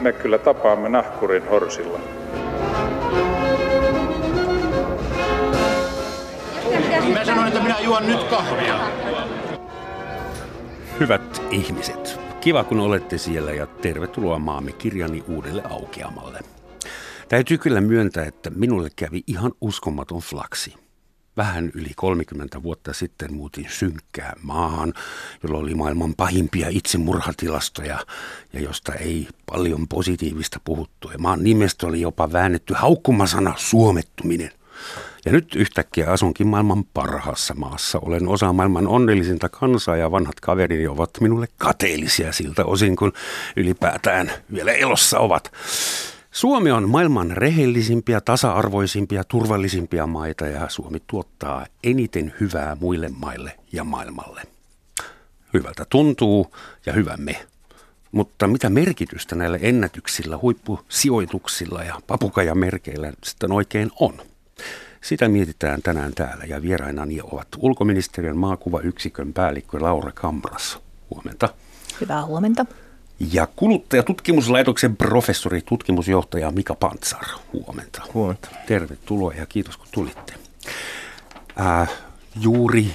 me kyllä tapaamme nahkurin horsilla. Mä sanoin, että minä juon nyt kahvia. Hyvät ihmiset, kiva kun olette siellä ja tervetuloa maamme kirjani uudelle aukeamalle. Täytyy kyllä myöntää, että minulle kävi ihan uskomaton flaksi. Vähän yli 30 vuotta sitten muutin synkkään maahan, jolla oli maailman pahimpia itsemurhatilastoja ja josta ei paljon positiivista puhuttu. Ja maan nimestä oli jopa väännetty haukkumasana suomettuminen. Ja nyt yhtäkkiä asunkin maailman parhaassa maassa. Olen osa maailman onnellisinta kansaa ja vanhat kaverini ovat minulle kateellisia siltä osin, kun ylipäätään vielä elossa ovat. Suomi on maailman rehellisimpiä, tasa-arvoisimpia, turvallisimpia maita ja Suomi tuottaa eniten hyvää muille maille ja maailmalle. Hyvältä tuntuu ja hyvä me. Mutta mitä merkitystä näillä ennätyksillä, huippusijoituksilla ja papukajamerkeillä sitten oikein on? Sitä mietitään tänään täällä ja vierainani ovat ulkoministeriön maakuvayksikön päällikkö Laura Kamras. Huomenta. Hyvää huomenta. Ja kuluttajatutkimuslaitoksen professori, tutkimusjohtaja Mika Pantsar. Huomenta. Huomenta. Tervetuloa ja kiitos kun tulitte. Äh, juuri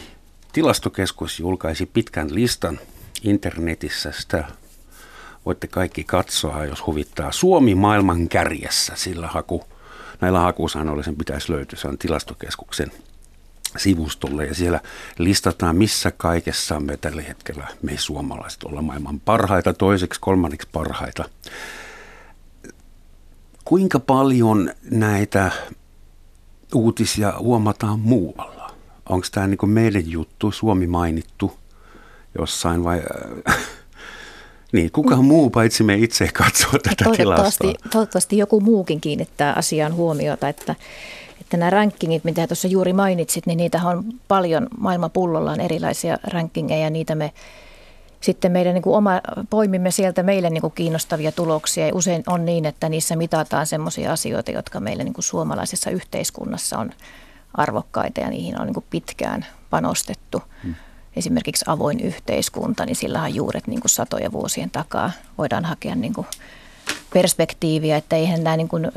tilastokeskus julkaisi pitkän listan internetissä. Sitä voitte kaikki katsoa, jos huvittaa. Suomi maailman kärjessä, sillä haku, näillä hakusanoilla sen pitäisi löytyä. Se on tilastokeskuksen sivustolle ja siellä listataan, missä kaikessa me tällä hetkellä me suomalaiset ollaan maailman parhaita, toiseksi, kolmanneksi parhaita. Kuinka paljon näitä uutisia huomataan muualla? Onko tämä niin meidän juttu, Suomi mainittu jossain vai... Niin, kuka muu paitsi me itse katsoo tätä toivottavasti, tilastoa? Toivottavasti joku muukin kiinnittää asiaan huomiota, että että nämä rankingit, mitä tuossa juuri mainitsit, niin niitä on paljon maailman pullollaan erilaisia rankingeja. Niitä me sitten meidän niin kuin oma, poimimme sieltä meille niin kuin kiinnostavia tuloksia. Ja usein on niin, että niissä mitataan sellaisia asioita, jotka meille niin kuin suomalaisessa yhteiskunnassa on arvokkaita ja niihin on niin kuin pitkään panostettu. Hmm. Esimerkiksi avoin yhteiskunta, niin sillä on juuret niin kuin satoja vuosien takaa. Voidaan hakea niin kuin perspektiiviä, että eihän nämä niin kuin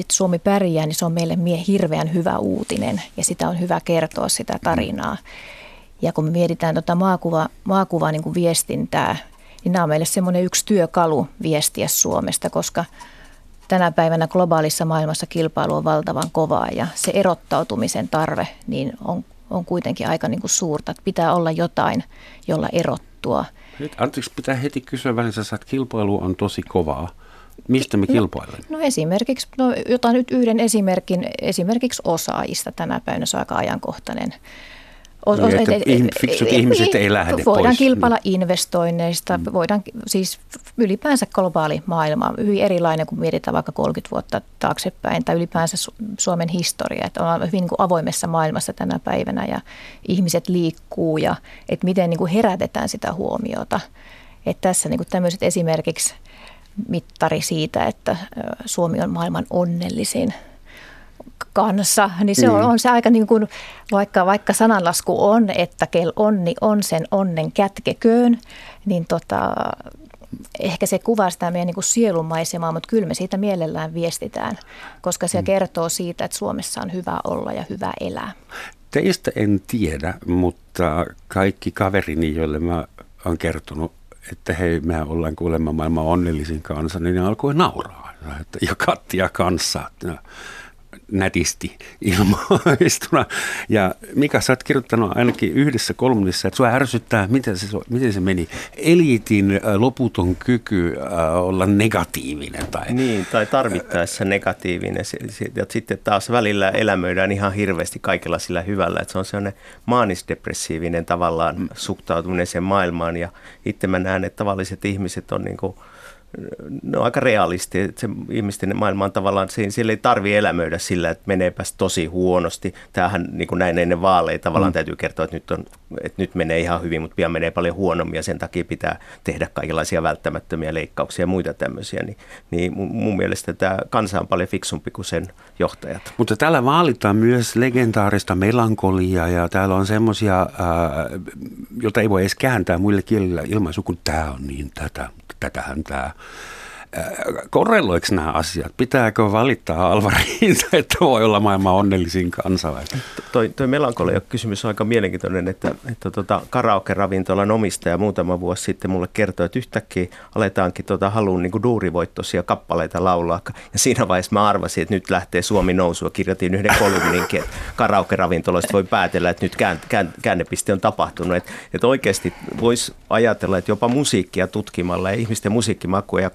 että Suomi pärjää, niin se on meille mie hirveän hyvä uutinen ja sitä on hyvä kertoa sitä tarinaa. Ja kun me mietitään tuota maakuva, maakuva niin kuin viestintää, niin nämä on meille semmoinen yksi työkalu viestiä Suomesta, koska tänä päivänä globaalissa maailmassa kilpailu on valtavan kovaa ja se erottautumisen tarve niin on, on kuitenkin aika niin kuin suurta. Että pitää olla jotain, jolla erottua. Anteeksi, pitää heti kysyä välissä, että kilpailu on tosi kovaa. Mistä me kilpailemme? No, no esimerkiksi, no jotain nyt yhden esimerkin, esimerkiksi osaajista tänä päivänä, se on aika ajankohtainen. O, niin, että fiksut ihmiset ei lähde Voidaan pois. kilpailla investoinneista, mm. voidaan siis ylipäänsä globaali maailma on hyvin erilainen, kun mietitään vaikka 30 vuotta taaksepäin tai ylipäänsä Suomen historia. Että ollaan hyvin niin kuin avoimessa maailmassa tänä päivänä ja ihmiset liikkuu ja että miten niin kuin herätetään sitä huomiota. Että tässä niin kuin tämmöiset esimerkiksi mittari siitä, että Suomi on maailman onnellisin kanssa, niin se on, mm. on se aika niin kuin, vaikka, vaikka sananlasku on, että kel onni on sen onnen kätkeköön, niin tota, ehkä se kuvaa sitä meidän niin kuin sielunmaisemaa, mutta kyllä me siitä mielellään viestitään, koska se mm. kertoo siitä, että Suomessa on hyvä olla ja hyvä elää. Teistä en tiedä, mutta kaikki kaverini, joille mä olen kertonut että hei, me ollaan kuulemma maailman onnellisin kansa, niin ne alkoi nauraa. Ja kattia kanssa nätisti ilmaistuna. Ja Mika, sä oot kirjoittanut ainakin yhdessä kolumnissa, että sua ärsyttää, miten se, miten se meni, eliitin loputon kyky olla negatiivinen. Tai... Niin, tai tarvittaessa negatiivinen. Ja sitten taas välillä elämöidään ihan hirveästi kaikella sillä hyvällä. Että se on sellainen maanisdepressiivinen tavallaan suhtautuminen sen maailmaan. Ja itse mä näen, että tavalliset ihmiset on niin kuin – ne on aika realisti, että se ihmisten maailma on tavallaan, siellä ei tarvi elämöidä sillä, että meneepäs tosi huonosti. Tämähän niin kuin näin ennen vaaleja tavallaan mm. täytyy kertoa, että nyt, on, että nyt menee ihan hyvin, mutta pian menee paljon huonommin ja sen takia pitää tehdä kaikenlaisia välttämättömiä leikkauksia ja muita tämmöisiä. Niin, niin mun mielestä tämä kansa on paljon fiksumpi kuin sen johtajat. Mutta täällä vaalitaan myös legendaarista melankoliaa ja täällä on semmoisia, jota ei voi edes kääntää muille kielillä ilmaisu kuin tämä on niin tätä tätähän tämä korreloiko nämä asiat? Pitääkö valittaa Alvariinsa, että voi olla maailman onnellisin kansa? Toi, toi melankolia kysymys on aika mielenkiintoinen, että, että tota, karaoke-ravintolan omistaja muutama vuosi sitten mulle kertoi, että yhtäkkiä aletaankin tota, haluun niin duurivoittoisia kappaleita laulaa. Ja siinä vaiheessa mä arvasin, että nyt lähtee Suomi nousua. Kirjoitin yhden kolumninkin, että karaoke-ravintoloista voi päätellä, että nyt kään, kään, käännepiste on tapahtunut. Että, että oikeasti voisi ajatella, että jopa musiikkia tutkimalla ja ihmisten musiikkimakua ja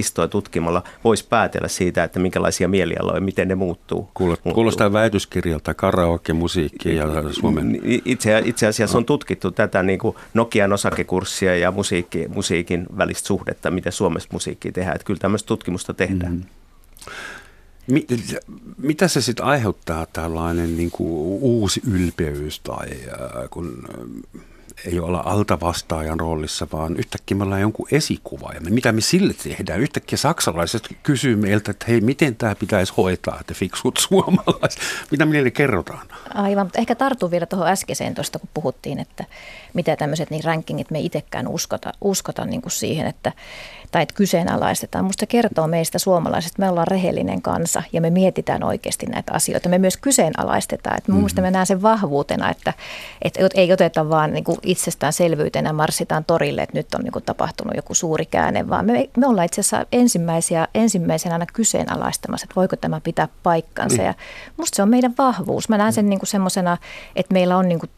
karaoke-listoja tutkimalla voisi päätellä siitä, että minkälaisia mielialoja, miten ne muuttuu. Kuulostaa, kuulostaa väitöskirjalta karaoke, musiikki ja Suomen... Itse, itse asiassa on tutkittu tätä niin kuin Nokian osakekurssia ja musiikki, musiikin välistä suhdetta, miten Suomessa musiikkia tehdään. Että kyllä tämmöistä tutkimusta tehdään. Mm-hmm. Mitä se sitten aiheuttaa tällainen niin kuin uusi ylpeys tai äh, kun ei olla altavastaajan roolissa, vaan yhtäkkiä me ollaan jonkun esikuva. Ja me, mitä me sille tehdään? Yhtäkkiä saksalaiset kysyy meiltä, että hei, miten tämä pitäisi hoitaa, että fiksut suomalaiset. Mitä meille kerrotaan? Aivan, mutta ehkä tartun vielä tuohon äskeiseen tuosta, kun puhuttiin, että mitä tämmöiset niin rankingit me itsekään uskota, uskota niin kuin siihen, että tai että kyseenalaistetaan. Musta kertoo meistä suomalaisista, me ollaan rehellinen kansa ja me mietitään oikeasti näitä asioita. Me myös kyseenalaistetaan. Että mun mm-hmm. me näen sen vahvuutena, että, että ei oteta vaan niin kuin itsestäänselvyytenä marssitaan torille, että nyt on niin kuin tapahtunut joku suuri käänne, vaan me, me ollaan itse asiassa ensimmäisiä, ensimmäisenä aina kyseenalaistamassa, että voiko tämä pitää paikkansa. Mm. Ja musta se on meidän vahvuus. Mä näen sen niin kuin semmoisena, että meillä on niin kuin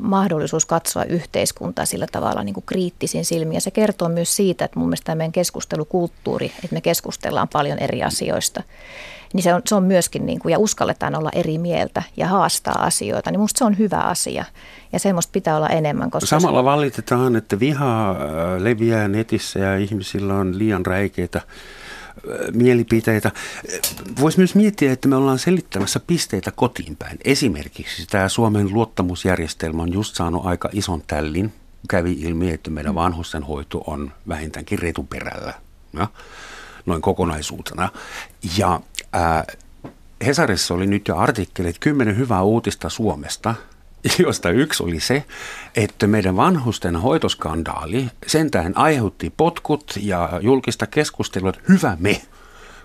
mahdollisuus katsoa yhteiskuntaa sillä tavalla niin kuin kriittisin silmin. Ja se kertoo myös siitä, että mun mielestä meidän keskustelukulttuuri, että me keskustellaan paljon eri asioista, niin se on, se on myöskin, niin kuin, ja uskalletaan olla eri mieltä ja haastaa asioita, niin musta se on hyvä asia. Ja semmoista pitää olla enemmän. Koska Samalla valitetaan, että viha äh, leviää netissä ja ihmisillä on liian räikeitä mielipiteitä. Voisi myös miettiä, että me ollaan selittämässä pisteitä kotiin päin. Esimerkiksi tämä Suomen luottamusjärjestelmä on just saanut aika ison tällin. Kävi ilmi, että meidän vanhusten hoito on vähintäänkin retuperällä, ja, noin kokonaisuutena. Ja ää, Hesarissa oli nyt jo artikkelit kymmenen hyvää uutista Suomesta – josta yksi oli se, että meidän vanhusten hoitoskandaali sentään aiheutti potkut ja julkista keskustelua, että hyvä me.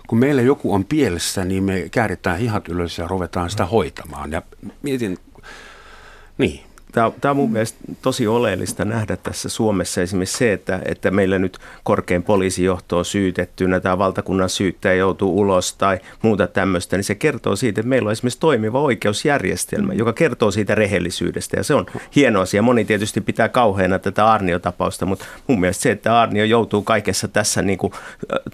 Kun meillä joku on pielessä, niin me kääritään hihat ylös ja ruvetaan sitä hoitamaan. Ja mietin, niin, Tämä, tämä on mun mielestä tosi oleellista nähdä tässä Suomessa esimerkiksi se, että, että meillä nyt korkein poliisijohto on syytettynä tai valtakunnan syyttäjä joutuu ulos tai muuta tämmöistä, niin se kertoo siitä, että meillä on esimerkiksi toimiva oikeusjärjestelmä, joka kertoo siitä rehellisyydestä ja se on hieno asia. Moni tietysti pitää kauheana tätä Arnio-tapausta, mutta mun mielestä se, että Arnio joutuu kaikessa tässä niin kuin,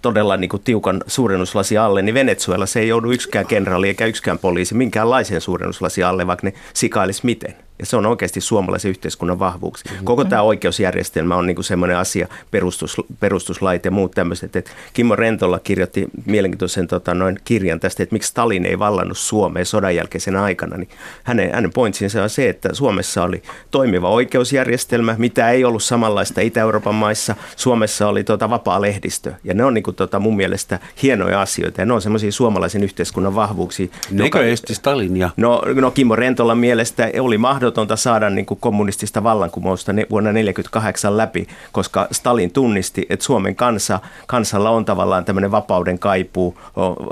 todella niin kuin tiukan suurennuslasi alle, niin Venezuela se ei joudu yksikään kenraali eikä yksikään poliisi minkäänlaiseen suurennuslasi alle, vaikka ne sikailisi miten. Ja se on oikeasti suomalaisen yhteiskunnan vahvuuksi. Mm-hmm. Koko tämä oikeusjärjestelmä on niinku semmoinen asia, perustus, perustuslait ja muut tämmöiset. Et Kimmo Rentolla kirjoitti mielenkiintoisen tota, noin kirjan tästä, että miksi Stalin ei vallannut Suomea sodan jälkeisenä aikana. Niin hänen, hänen pointsinsa on se, että Suomessa oli toimiva oikeusjärjestelmä, mitä ei ollut samanlaista Itä-Euroopan maissa. Suomessa oli tota, vapaa lehdistö. Ja ne on niinku, tota, mun mielestä hienoja asioita. Ja ne on semmoisia suomalaisen yhteiskunnan vahvuuksia. Mikä esti Stalinia? No, no Kimmo Rentolla mielestä oli mahdollista mahdotonta saada niin kuin kommunistista vallankumousta vuonna 1948 läpi, koska Stalin tunnisti, että Suomen kansa, kansalla on tavallaan tämmöinen vapauden kaipuu,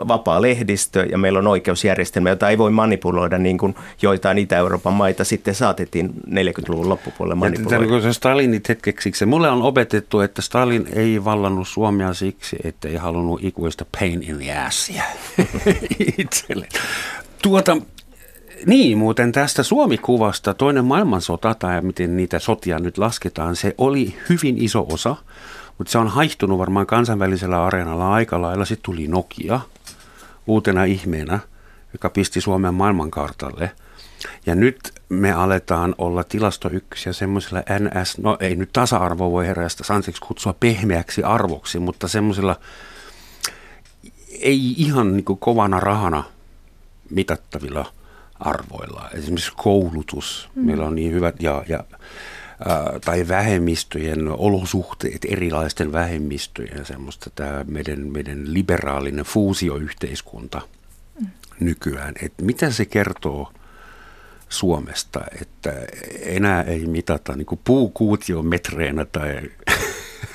vapaa lehdistö ja meillä on oikeusjärjestelmä, jota ei voi manipuloida niin kuin joitain Itä-Euroopan maita sitten saatettiin 40-luvun loppupuolella manipuloida. Ja se Stalinit hetkeksi, mulle on opetettu, että Stalin ei vallannut Suomea siksi, että ei halunnut ikuista pain in the assia itselle. Tuota, niin, muuten tästä Suomi-kuvasta toinen maailmansota, tai miten niitä sotia nyt lasketaan, se oli hyvin iso osa, mutta se on haihtunut varmaan kansainvälisellä areenalla aika lailla. Sitten tuli Nokia uutena ihmeenä, joka pisti Suomen maailmankartalle. Ja nyt me aletaan olla tilastoykkösiä semmoisella NS, no ei nyt tasa-arvo voi herästä anteeksi kutsua pehmeäksi arvoksi, mutta semmoisella ei ihan niin kovana rahana mitattavilla – arvoilla. Esimerkiksi koulutus, mm. meillä on niin hyvät ja, ja tai vähemmistöjen olosuhteet, erilaisten vähemmistöjen semmoista tämä meidän, meidän liberaalinen fuusioyhteiskunta mm. nykyään. Että mitä se kertoo Suomesta, että enää ei mitata niin puukuutiometreinä tai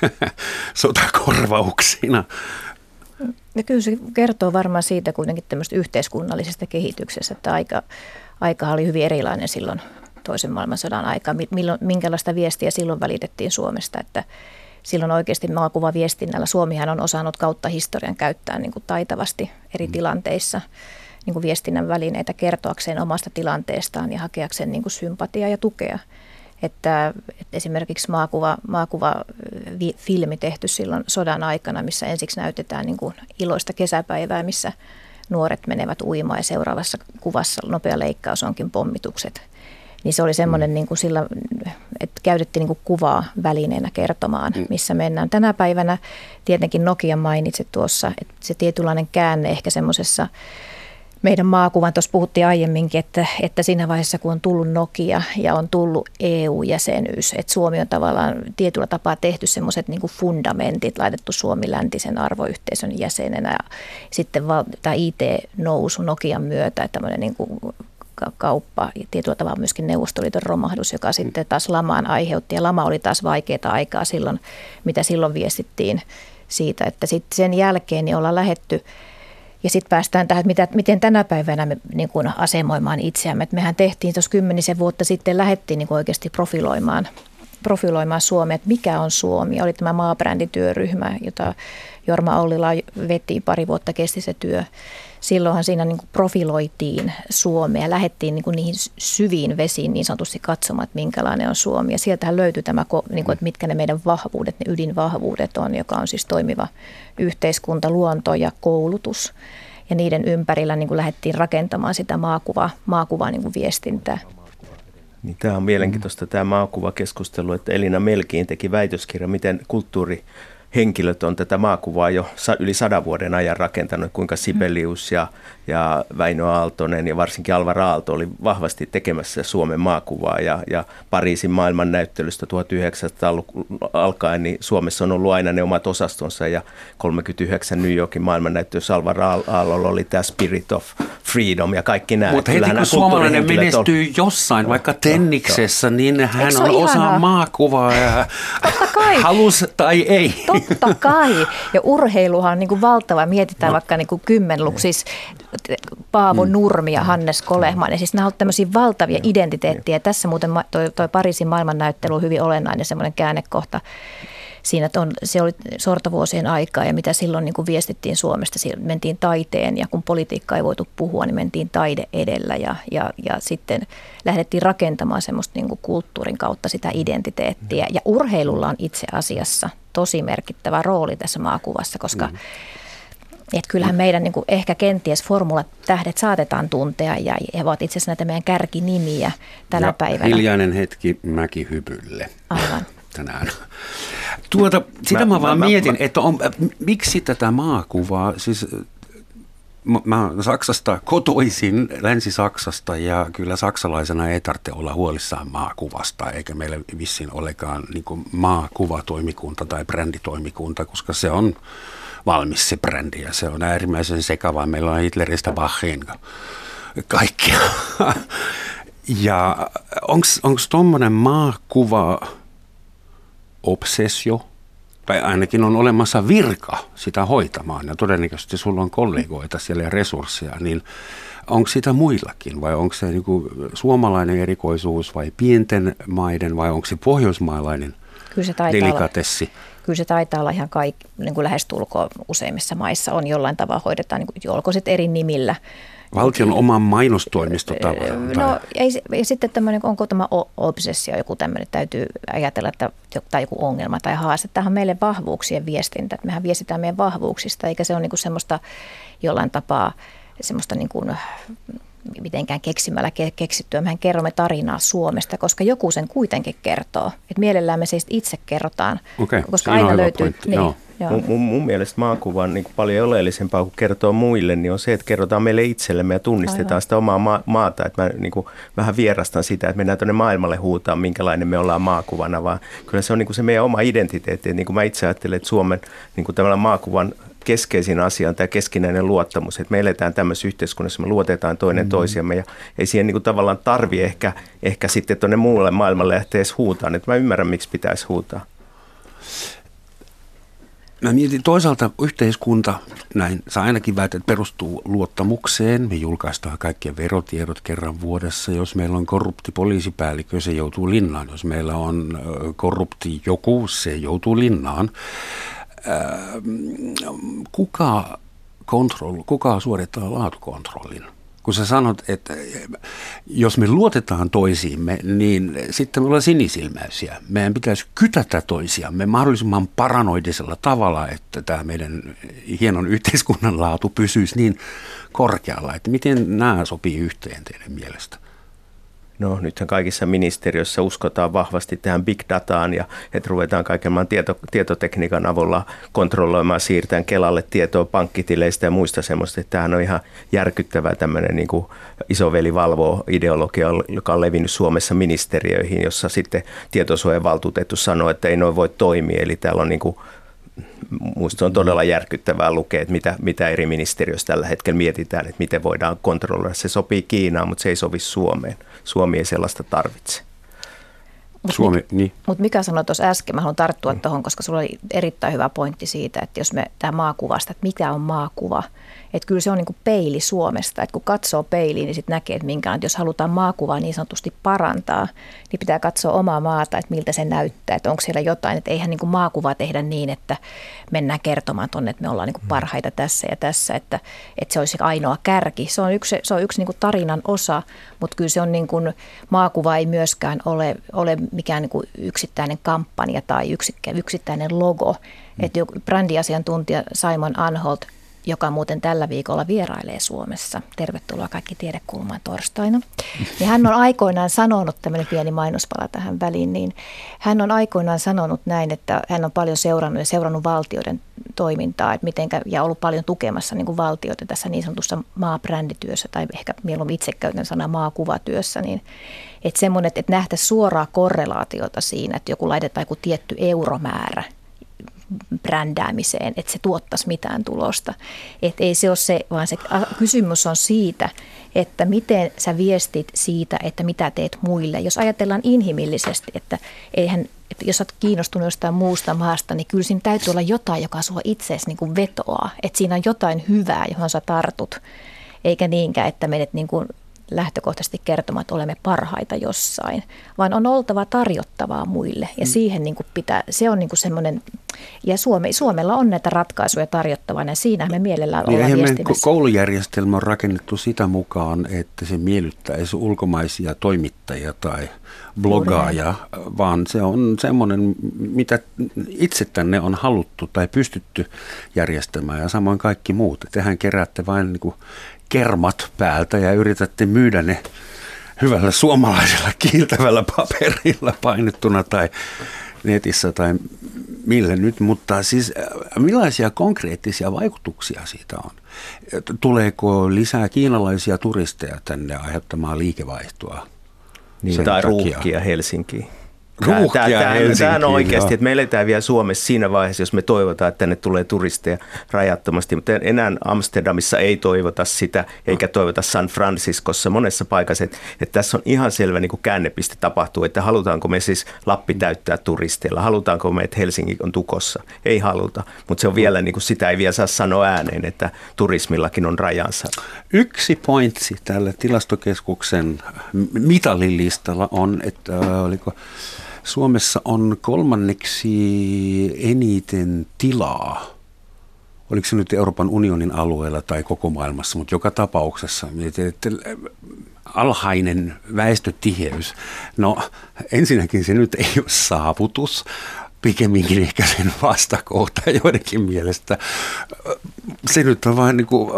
sotakorvauksina, Ja kyllä se kertoo varmaan siitä kuitenkin tämmöistä yhteiskunnallisesta kehityksestä, että aika, aika oli hyvin erilainen silloin toisen maailmansodan aikaa, milloin, minkälaista viestiä silloin välitettiin Suomesta, että silloin oikeasti maakuvaviestinnällä Suomihan on osannut kautta historian käyttää niin kuin taitavasti eri mm. tilanteissa niin kuin viestinnän välineitä kertoakseen omasta tilanteestaan ja hakeakseen niin kuin sympatiaa ja tukea. Että, että esimerkiksi maakuva, maakuva filmi tehty silloin sodan aikana, missä ensiksi näytetään niin kuin iloista kesäpäivää, missä nuoret menevät uimaan ja seuraavassa kuvassa nopea leikkaus onkin pommitukset – niin se oli semmoinen, mm. niin kuin sillä, että käytettiin niin kuin kuvaa välineenä kertomaan, mm. missä mennään. Tänä päivänä tietenkin Nokia mainitsi tuossa, että se tietynlainen käänne ehkä semmoisessa meidän maakuvan, tuossa puhuttiin aiemminkin, että, että siinä vaiheessa kun on tullut Nokia ja on tullut EU-jäsenyys, että Suomi on tavallaan tietyllä tapaa tehty semmoiset niin fundamentit, laitettu Suomi läntisen arvoyhteisön jäsenenä. Ja sitten val, tämä IT-nousu Nokian myötä, tämmöinen niin kuin kauppa ja tietyllä tavalla myöskin Neuvostoliiton romahdus, joka sitten taas lamaan aiheutti. Ja lama oli taas vaikeaa aikaa silloin, mitä silloin viestittiin siitä, että sitten sen jälkeen niin ollaan lähetty ja sitten päästään tähän, että miten tänä päivänä me niin kuin asemoimaan itseämme. Et mehän tehtiin tuossa kymmenisen vuotta sitten, lähdettiin niin oikeasti profiloimaan, profiloimaan Suomea, että mikä on Suomi. Oli tämä maabrändityöryhmä, jota Jorma Ollila veti, pari vuotta kesti se työ silloinhan siinä niin kuin profiloitiin Suomea ja lähdettiin niin kuin niihin syviin vesiin niin sanotusti katsomaan, että minkälainen on Suomi. Ja sieltähän löytyi tämä, niin kuin, että mitkä ne meidän vahvuudet, ne ydinvahvuudet on, joka on siis toimiva yhteiskunta, luonto ja koulutus. Ja niiden ympärillä niin kuin lähdettiin rakentamaan sitä maakuvaa, maakuvaa niin kuin viestintää. Niin, tämä on mielenkiintoista tämä maakuvakeskustelu, että Elina Melkiin teki väitöskirja, miten kulttuuri henkilöt on tätä maakuvaa jo yli sadan vuoden ajan rakentanut, kuinka Sibelius ja, ja Väinö Aaltonen ja varsinkin Alvar Aalto oli vahvasti tekemässä Suomen maakuvaa ja, ja Pariisin maailmannäyttelystä 1900 alkaen, niin Suomessa on ollut aina ne omat osastonsa ja 39 New Yorkin maailmannäyttelyssä Alvar Aallolla oli tämä Spirit of Freedom ja kaikki nämä. Mutta heti kun suomalainen menestyy on... jossain, vaikka tenniksessä, niin hän on osa maakuvaa ja halus tai ei. Totta kai. Ja urheiluhan on niin kuin valtava. Mietitään no. vaikka niin kuin kymmenluksis Paavo mm. Nurmi ja Hannes Kolehman. Ja siis nämä ovat tämmöisiä valtavia niin. identiteettiä. Tässä muuten toi, toi Pariisin maailmannäyttely on hyvin olennainen semmoinen käännekohta siinä, että on, se oli sortovuosien aikaa ja mitä silloin niin kuin viestittiin Suomesta, mentiin taiteen ja kun politiikka ei voitu puhua, niin mentiin taide edellä ja, ja, ja sitten lähdettiin rakentamaan semmoista niin kuin kulttuurin kautta sitä identiteettiä ja urheilulla on itse asiassa tosi merkittävä rooli tässä maakuvassa, koska mm. Että kyllähän meidän niin kuin ehkä kenties formulatähdet saatetaan tuntea ja he ovat itse asiassa näitä meidän kärkinimiä tänä ja päivänä. Hiljainen hetki Mäkihypylle. Aivan tänään. Tuota, sitä mä, mä vaan mä, mietin, mä, että on, miksi tätä maakuvaa, siis mä olen Saksasta kotoisin, Länsi-Saksasta ja kyllä saksalaisena ei tarvitse olla huolissaan maakuvasta, eikä meillä vissiin olekaan niin maakuvatoimikunta tai bränditoimikunta, koska se on valmis se brändi ja se on äärimmäisen sekava. Meillä on Hitleristä Bachin kaikkia. ja onko tuommoinen maakuva obsessio, tai ainakin on olemassa virka sitä hoitamaan, ja todennäköisesti sulla on kollegoita siellä ja resursseja, niin onko sitä muillakin, vai onko se niinku suomalainen erikoisuus, vai pienten maiden, vai onko se pohjoismaalainen kyllä se delikatessi? Olla, kyllä se taitaa olla ihan kaikki, niin kuin lähestulkoon useimmissa maissa on jollain tavalla hoidetaan, niin kuin, olko erin nimillä, Valtion oman mainostoimisto tavallaan? No ei, ja sitten tämmöinen, onko tämä obsessio joku tämmöinen, täytyy ajatella, että tai joku ongelma tai haaste. Tämähän on meille vahvuuksien viestintä, että mehän viestitään meidän vahvuuksista, eikä se ole niin kuin semmoista jollain tapaa semmoista niin kuin mitenkään keksimällä keksittyä. Mehän kerromme tarinaa Suomesta, koska joku sen kuitenkin kertoo. Et mielellään me siis itse kerrotaan, okay. koska aina löytyy... Niin, Joo. Mun, mun, mun mielestä maakuva on niin paljon oleellisempaa kuin kertoo muille, niin on se, että kerrotaan meille itsellemme ja tunnistetaan Aivan. sitä omaa ma- maata. Että mä niin kuin vähän vierastan sitä, että mennään tuonne maailmalle huutaa, minkälainen me ollaan maakuvana, vaan kyllä se on niin kuin se meidän oma identiteetti. Että niin kuin mä itse ajattelen, että Suomen niin kuin maakuvan keskeisin asia on tämä keskinäinen luottamus, että me eletään tämmöisessä yhteiskunnassa, me luotetaan toinen mm-hmm. toisiamme ja ei siihen niin kuin tavallaan tarvi ehkä, ehkä sitten tuonne muulle maailmalle lähteä edes huutaan, että mä ymmärrän, miksi pitäisi huutaa. Mä mietin toisaalta yhteiskunta, näin sä ainakin väität, että perustuu luottamukseen. Me julkaistaan kaikkien verotiedot kerran vuodessa. Jos meillä on korrupti poliisipäällikkö, se joutuu linnaan. Jos meillä on korrupti joku, se joutuu linnaan. Kuka, kontrol, kuka suorittaa laatukontrollin? kun sä sanot, että jos me luotetaan toisiimme, niin sitten me ollaan sinisilmäisiä. Meidän pitäisi kytätä toisiamme mahdollisimman paranoidisella tavalla, että tämä meidän hienon yhteiskunnan laatu pysyisi niin korkealla. Että miten nämä sopii yhteen teidän mielestä? No nythän kaikissa ministeriöissä uskotaan vahvasti tähän big dataan ja että ruvetaan kaiken tieto, tietotekniikan avulla kontrolloimaan, siirtämään Kelalle tietoa pankkitileistä ja muista semmoista. Että tämähän on ihan järkyttävää tämmöinen niin kuin isoveli valvoo ideologia, joka on levinnyt Suomessa ministeriöihin, jossa sitten tietosuojavaltuutettu sanoo, että ei noin voi toimia. Eli täällä on niin kuin Minusta on todella järkyttävää lukea, että mitä, mitä eri ministeriöissä tällä hetkellä mietitään, että miten voidaan kontrolloida. Se sopii Kiinaan, mutta se ei sovi Suomeen. Suomi ei sellaista tarvitse. Mutta Suomi, niin. mut mikä sanoi tuossa äsken, mä haluan tarttua mm. tuohon, koska sulla oli erittäin hyvä pointti siitä, että jos me tämä maakuvasta, että mikä on maakuva – että kyllä se on niin kuin peili Suomesta, että kun katsoo peiliin, niin sitten näkee, että minkä, että jos halutaan maakuvaa niin sanotusti parantaa, niin pitää katsoa omaa maata, että miltä se näyttää, että onko siellä jotain, että eihän niin kuin maakuvaa tehdä niin, että mennään kertomaan tuonne, että me ollaan niin kuin parhaita tässä ja tässä, että, että se olisi ainoa kärki. Se on yksi, se on yksi niin kuin tarinan osa, mutta kyllä se on niin kuin, maakuva ei myöskään ole, ole mikään niin kuin yksittäinen kampanja tai yksittäinen logo. Mm. Että brändiasiantuntija Simon Anholt joka muuten tällä viikolla vierailee Suomessa. Tervetuloa kaikki Tiedekulmaan torstaina. Ja hän on aikoinaan sanonut, tämmöinen pieni mainospala tähän väliin, niin hän on aikoinaan sanonut näin, että hän on paljon seurannut ja seurannut valtioiden toimintaa että mitenkä, ja ollut paljon tukemassa niin kuin valtioita tässä niin sanotussa maabrändityössä tai ehkä mieluummin itse käytän sana maakuvatyössä, niin että semmoinen, että nähtäisiin suoraa korrelaatiota siinä, että joku laitetaan joku tietty euromäärä brändäämiseen, että se tuottaisi mitään tulosta. Että ei se ole se, vaan se kysymys on siitä, että miten sä viestit siitä, että mitä teet muille. Jos ajatellaan inhimillisesti, että eihän että jos olet kiinnostunut jostain muusta maasta, niin kyllä siinä täytyy olla jotain, joka sua itseesi niin vetoaa. Että siinä on jotain hyvää, johon sä tartut, eikä niinkään, että menet niin kuin lähtökohtaisesti kertomaan, että olemme parhaita jossain, vaan on oltava tarjottavaa muille. Ja mm. siihen niin kuin pitää, se on niin kuin semmoinen, ja Suome, Suomella on näitä ratkaisuja tarjottavana, ja siinä me mielellään niin ollaan viestimässä. Koulujärjestelmä on rakennettu sitä mukaan, että se miellyttäisi ulkomaisia toimittajia tai blogaajia, vaan se on semmoinen, mitä itse tänne on haluttu tai pystytty järjestämään, ja samoin kaikki muut. Tehän keräätte vain niin kuin kermat päältä ja yritätte myydä ne hyvällä suomalaisella kiiltävällä paperilla painettuna tai netissä tai millä nyt, mutta siis äh, millaisia konkreettisia vaikutuksia siitä on? Tuleeko lisää kiinalaisia turisteja tänne aiheuttamaan liikevaihtoa? Niin, tai takia? ruuhkia Helsinkiin. Tämä on oikeasti, että me eletään vielä Suomessa siinä vaiheessa, jos me toivotaan, että tänne tulee turisteja rajattomasti, mutta enää Amsterdamissa ei toivota sitä, eikä toivota San Franciscossa monessa paikassa, että, että tässä on ihan selvä niin kuin käännepiste tapahtuu, että halutaanko me siis Lappi täyttää turisteilla, halutaanko me, että Helsinki on tukossa, ei haluta, mutta se on vielä, niin kuin sitä ei vielä saa sanoa ääneen, että turismillakin on rajansa. Yksi pointsi tällä tilastokeskuksen mitalilistalla on, että oliko Suomessa on kolmanneksi eniten tilaa. Oliko se nyt Euroopan unionin alueella tai koko maailmassa, mutta joka tapauksessa että äh, alhainen väestötiheys. No ensinnäkin se nyt ei ole saavutus, pikemminkin ehkä sen vastakohta joidenkin mielestä. Se nyt on vain niin kuin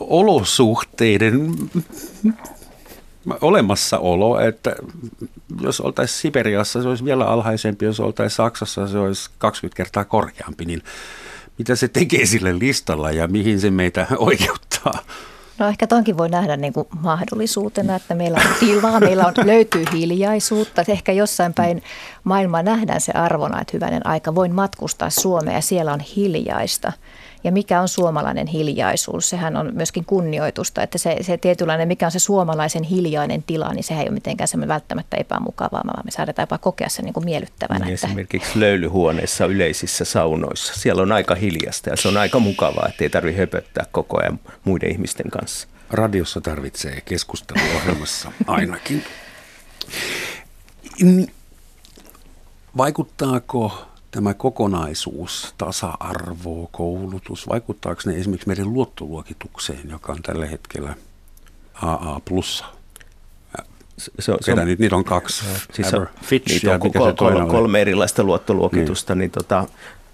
olosuhteiden olemassaolo, että jos oltaisiin Siberiassa, se olisi vielä alhaisempi, jos oltaisiin Saksassa, se olisi 20 kertaa korkeampi, niin mitä se tekee sille listalla ja mihin se meitä oikeuttaa? No ehkä tonkin voi nähdä niin kuin mahdollisuutena, että meillä on tilaa, meillä on, löytyy hiljaisuutta. Ehkä jossain päin maailmaa nähdään se arvona, että hyvänen aika, voin matkustaa Suomeen ja siellä on hiljaista. Ja mikä on suomalainen hiljaisuus. Sehän on myöskin kunnioitusta, että se, se tietynlainen, mikä on se suomalaisen hiljainen tila, niin sehän ei ole mitenkään semmoinen välttämättä epämukavaa, vaan me saadaan jopa kokea se niin kuin miellyttävänä. Niin että... Esimerkiksi löylyhuoneissa yleisissä saunoissa. Siellä on aika hiljasta ja se on aika mukavaa, että ei tarvitse höpöttää koko ajan muiden ihmisten kanssa. Radiossa tarvitsee keskusteluohjelmassa ainakin. Vaikuttaako tämä kokonaisuus, tasa-arvo, koulutus, vaikuttaako ne esimerkiksi meidän luottoluokitukseen, joka on tällä hetkellä AA plussa? Se on, se on, nyt, niitä on kaksi. Siis on, Fitch niitä on ja kolme, kolme erilaista luottoluokitusta, niin, niin tota,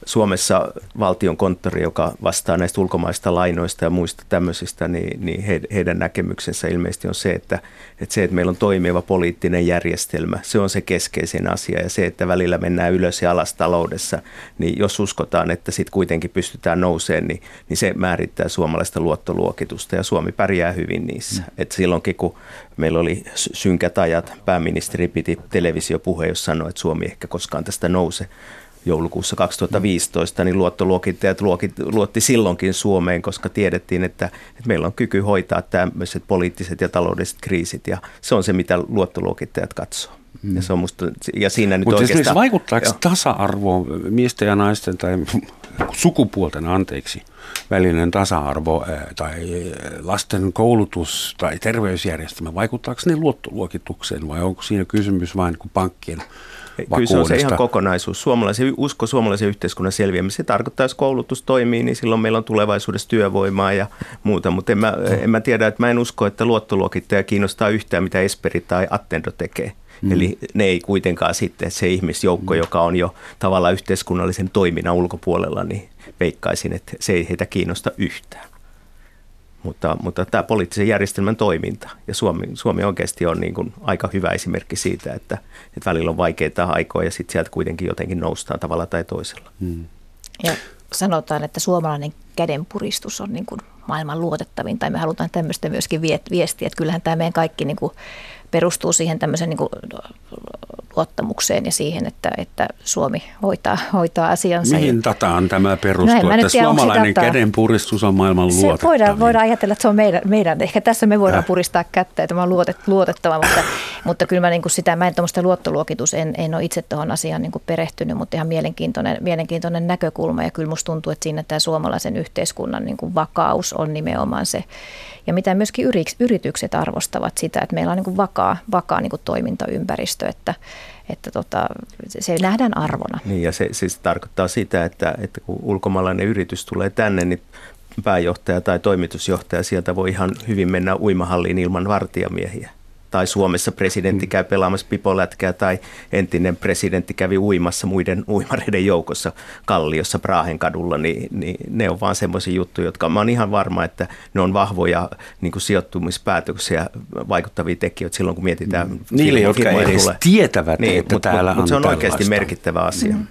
Suomessa valtion konttori, joka vastaa näistä ulkomaista lainoista ja muista tämmöisistä, niin, niin he, heidän näkemyksensä ilmeisesti on se, että, että se, että meillä on toimiva poliittinen järjestelmä, se on se keskeisin asia. Ja se, että välillä mennään ylös ja alas taloudessa, niin jos uskotaan, että sitten kuitenkin pystytään nousemaan, niin, niin se määrittää suomalaista luottoluokitusta ja Suomi pärjää hyvin niissä. Mm. Et silloinkin, kun meillä oli synkät ajat, pääministeri piti televisiopuheen, jos sanoi, että Suomi ehkä koskaan tästä nouse joulukuussa 2015, niin luottoluokittajat luokit, luotti silloinkin Suomeen, koska tiedettiin, että, että meillä on kyky hoitaa tämmöiset poliittiset ja taloudelliset kriisit, ja se on se, mitä luottoluokittajat katsoo. Ja, se on musta, ja siinä nyt Mutta siis oikeastaan... vaikuttaako jo. tasa-arvo miesten ja naisten tai sukupuolten, anteeksi, välinen tasa-arvo tai lasten koulutus tai terveysjärjestelmä, vaikuttaako ne luottoluokitukseen vai onko siinä kysymys vain kuin pankkien Kyllä se on se ihan kokonaisuus. Suomalaisen, usko suomalaisen yhteiskunnan selviämiseen. Se tarkoittaa, jos koulutus toimii, niin silloin meillä on tulevaisuudessa työvoimaa ja muuta. Mutta en mä, en mä tiedä, että mä en usko, että luottoluokittaja kiinnostaa yhtään, mitä Esperi tai Attendo tekee. Mm. Eli ne ei kuitenkaan sitten se ihmisjoukko, mm. joka on jo tavallaan yhteiskunnallisen toiminnan ulkopuolella, niin veikkaisin, että se ei heitä kiinnosta yhtään. Mutta, mutta tämä poliittisen järjestelmän toiminta ja Suomi, Suomi oikeasti on niin kuin aika hyvä esimerkki siitä, että, että välillä on vaikeita aikoja ja sitten sieltä kuitenkin jotenkin noustaan tavalla tai toisella. Hmm. Ja sanotaan, että suomalainen kädenpuristus on niin kuin maailman luotettavin, tai me halutaan tämmöistä myöskin viestiä, että kyllähän tämä meidän kaikki niin kuin perustuu siihen tämmöisen niin kuin luottamukseen ja siihen, että, että Suomi hoitaa, hoitaa asiansa. Mihin dataan tämä perustuu, no että suomalainen kädenpuristus on maailman luotettavin? Voidaan, voidaan ajatella, että se on meidän, meidän ehkä tässä me voidaan äh. puristaa kättä, että tämä on luotet, luotettava, mutta, mutta kyllä mä niin kuin sitä, mä en tuommoista luottoluokitus, en, en ole itse tuohon asiaan niin kuin perehtynyt, mutta ihan mielenkiintoinen, mielenkiintoinen näkökulma ja kyllä musta tuntuu, että siinä tämä suomalaisen yhteiskunnan niin kuin vakaus on nimenomaan se, ja mitä myöskin yritykset arvostavat sitä, että meillä on niin kuin vakaa, vakaa niin kuin toimintaympäristö, että, että tota, se nähdään arvona. Niin ja se siis tarkoittaa sitä, että, että kun ulkomaalainen yritys tulee tänne, niin pääjohtaja tai toimitusjohtaja sieltä voi ihan hyvin mennä uimahalliin ilman vartijamiehiä tai Suomessa presidentti mm. käy pelaamassa pipolätkää tai entinen presidentti kävi uimassa muiden uimareiden joukossa Kalliossa Praahen kadulla, niin, niin ne on vaan semmoisia juttuja, jotka mä oon ihan varma, että ne on vahvoja niin kuin sijoittumispäätöksiä vaikuttavia tekijöitä silloin, kun mietitään mm. Niille, jotka edes tulee. tietävät, niin, että mutta, täällä mutta, on Mutta se on oikeasti merkittävä asia. Mm.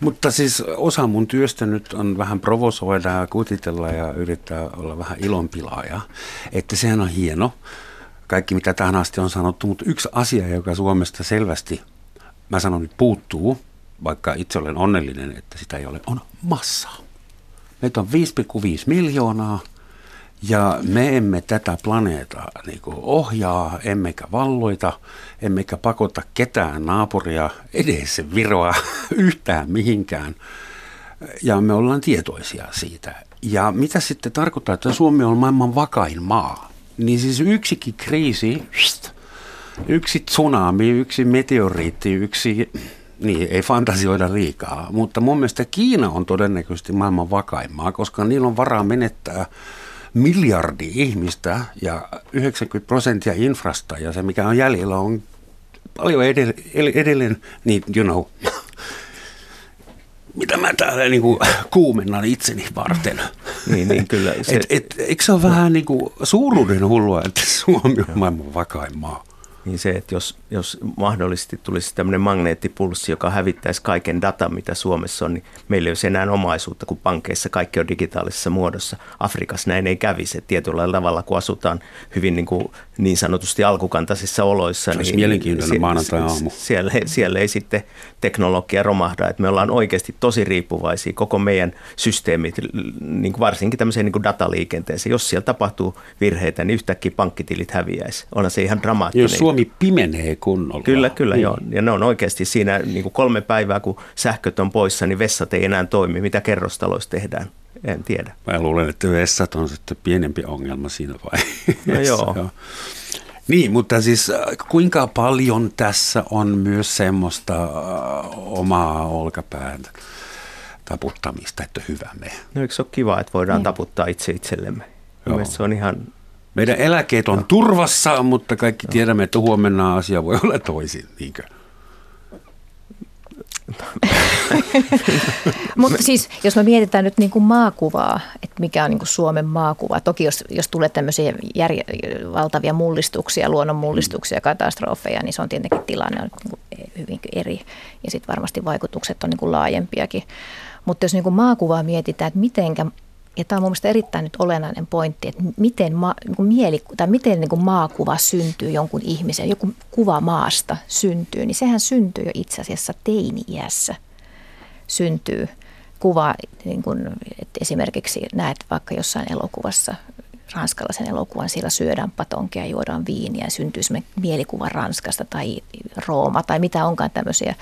Mutta siis osa mun työstä nyt on vähän provosoida ja kutitella ja yrittää olla vähän ilonpilaaja. Että sehän on hieno kaikki, mitä tähän asti on sanottu, mutta yksi asia, joka Suomesta selvästi, mä sanon nyt puuttuu, vaikka itse olen onnellinen, että sitä ei ole, on massa. Meitä on 5,5 miljoonaa ja me emme tätä planeetaa niin ohjaa, emmekä valloita, emmekä pakota ketään naapuria, edes Viroa yhtään mihinkään. Ja me ollaan tietoisia siitä. Ja mitä sitten tarkoittaa, että Suomi on maailman vakain maa? Niin siis yksikin kriisi, yksi tsunami, yksi meteoriitti, yksi, niin ei fantasioida liikaa, mutta mun mielestä Kiina on todennäköisesti maailman vakaimmaa, koska niillä on varaa menettää miljardi ihmistä ja 90 prosenttia infrasta ja se mikä on jäljellä on paljon edelleen, edelleen niin you know, mitä mä täällä niin kuin kuumennan itseni varten. Niin, niin kyllä. Se, et, et, eikö se ole vähän niin kuin suuruuden hullua, että Suomi on maailman vakain maa? Niin se, että jos, jos mahdollisesti tulisi tämmöinen magneettipulssi, joka hävittäisi kaiken datan, mitä Suomessa on, niin meillä ei olisi enää omaisuutta, kun pankeissa kaikki on digitaalisessa muodossa. Afrikassa näin ei kävisi. Että tietyllä tavalla, kun asutaan hyvin niin, kuin niin sanotusti alkukantaisissa oloissa. Se niin, mielenkiintoinen maanantai-aamu. Siellä, siellä ei sitten teknologia romahda. Että me ollaan oikeasti tosi riippuvaisia koko meidän systeemit, niin kuin varsinkin tämmöiseen niin kuin dataliikenteeseen. Jos siellä tapahtuu virheitä, niin yhtäkkiä pankkitilit häviäisi. Onhan se ihan dramaattinen. Jos Suomi pimenee kunnolla. Kyllä, kyllä niin. joo. Ja ne on oikeasti siinä niin kuin kolme päivää, kun sähköt on poissa, niin vessat ei enää toimi. Mitä kerrostaloissa tehdään? En tiedä. Mä luulen, että vessat on sitten pienempi ongelma siinä vaiheessa. No joo. Niin, mutta siis äh, kuinka paljon tässä on myös semmoista äh, omaa olkapään taputtamista, että hyvä me. No eikö se ole kiva, että voidaan niin. taputtaa itse itsellemme? Joo. se on ihan... Meidän eläkeet on turvassa, mutta kaikki tiedämme, että huomenna asia voi olla toisin, niinkö? Mutta siis jos me mietitään nyt niin kuin maakuvaa, että mikä on niin kuin Suomen maakuva. Toki jos, jos tulee tämmöisiä järje, valtavia mullistuksia, luonnonmullistuksia, katastrofeja, niin se on tietenkin tilanne on niin kuin hyvin eri. Ja sitten varmasti vaikutukset on niin kuin laajempiakin. Mutta jos niin kuin maakuvaa mietitään, että mitenkä ja tämä on mun mielestä erittäin nyt olennainen pointti, että miten, ma, niin mieli, tai miten niin kuin maakuva syntyy jonkun ihmisen, joku kuva maasta syntyy, niin sehän syntyy jo itse asiassa teini-iässä. Syntyy kuva, niin kuin, että esimerkiksi näet vaikka jossain elokuvassa, ranskalaisen elokuvan, siellä syödään patonkia, juodaan viiniä syntyy mielikuva Ranskasta tai Rooma tai mitä onkaan tämmöisiä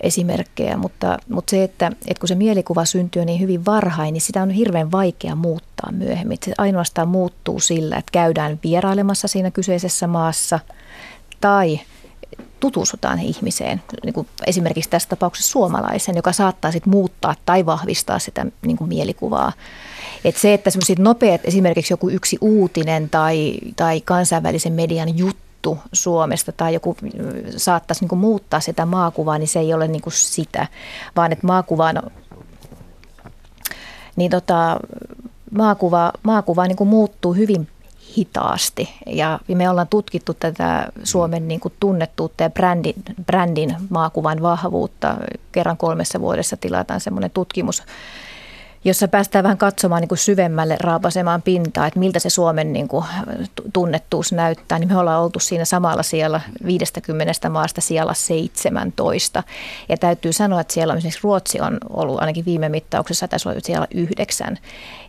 esimerkkejä, mutta, mutta se, että, että kun se mielikuva syntyy niin hyvin varhain, niin sitä on hirveän vaikea muuttaa myöhemmin. Se ainoastaan muuttuu sillä, että käydään vierailemassa siinä kyseisessä maassa tai tutustutaan ihmiseen, niin kuin esimerkiksi tässä tapauksessa suomalaisen, joka saattaa sitten muuttaa tai vahvistaa sitä niin kuin mielikuvaa. Et se, että nopeat, esimerkiksi joku yksi uutinen tai, tai kansainvälisen median juttu, juttu Suomesta tai joku saattaisi niin muuttaa sitä maakuvaa, niin se ei ole niin sitä, vaan että maakuvaan, niin tota, maakuva, maakuva niin muuttuu hyvin hitaasti. Ja me ollaan tutkittu tätä Suomen niin kuin tunnettuutta ja brändin, brändin maakuvan vahvuutta. Kerran kolmessa vuodessa tilataan semmoinen tutkimus jossa päästään vähän katsomaan niin kuin syvemmälle raapasemaan pintaa, että miltä se Suomen niin kuin tunnettuus näyttää, niin me ollaan oltu siinä samalla siellä 50 maasta siellä 17. Ja täytyy sanoa, että siellä esimerkiksi Ruotsi on ollut ainakin viime mittauksessa, tässä on siellä yhdeksän.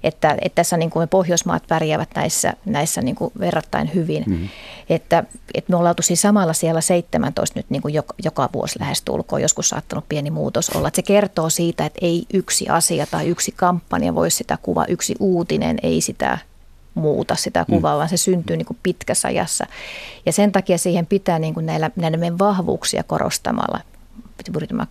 Että, että tässä niin kuin me Pohjoismaat pärjäävät näissä, näissä niin kuin verrattain hyvin. Mm-hmm. Että, että me ollaan oltu siis samalla siellä 17 nyt niin kuin joka, joka vuosi lähestulkoon, joskus saattanut pieni muutos olla. Että se kertoo siitä, että ei yksi asia tai yksi kampanja voi sitä kuvaa, yksi uutinen ei sitä muuta sitä kuvaa, mm. vaan se syntyy niin kuin pitkässä ajassa. Ja sen takia siihen pitää niin kuin näillä, näillä meidän vahvuuksia korostamalla.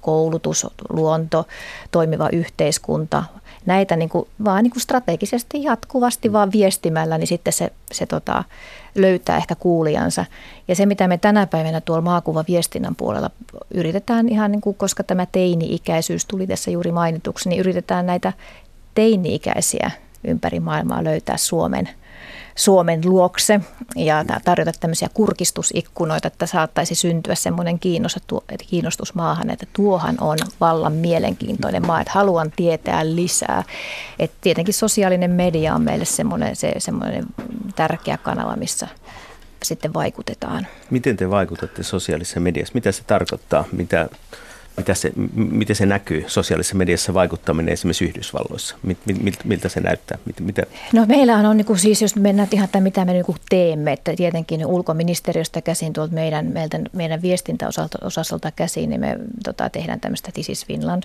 Koulutus, luonto, toimiva yhteiskunta, näitä niin kuin, vaan niin kuin strategisesti jatkuvasti vaan viestimällä, niin sitten se, se tota, löytää ehkä kuulijansa. Ja se, mitä me tänä päivänä tuolla maakuvaviestinnän puolella yritetään ihan, niin kuin, koska tämä teini-ikäisyys tuli tässä juuri mainituksi, niin yritetään näitä teini-ikäisiä ympäri maailmaa löytää Suomen – Suomen luokse ja tarjota tämmöisiä kurkistusikkunoita, että saattaisi syntyä semmoinen kiinnostus maahan, että tuohan on vallan mielenkiintoinen maa, että haluan tietää lisää. Et tietenkin sosiaalinen media on meille semmoinen, se, semmoinen tärkeä kanava, missä sitten vaikutetaan. Miten te vaikutatte sosiaalisessa mediassa? Mitä se tarkoittaa? Mitä mitä se, miten se näkyy sosiaalisessa mediassa vaikuttaminen esimerkiksi Yhdysvalloissa? Miltä se näyttää? Mitä? No meillähän on niin kuin, siis, jos mennään ihan tämän, mitä me niin kuin teemme, että tietenkin ulkoministeriöstä käsin tuolta meidän, meidän, meidän viestintäosastolta käsin, niin me tota, tehdään tämmöistä This is Finland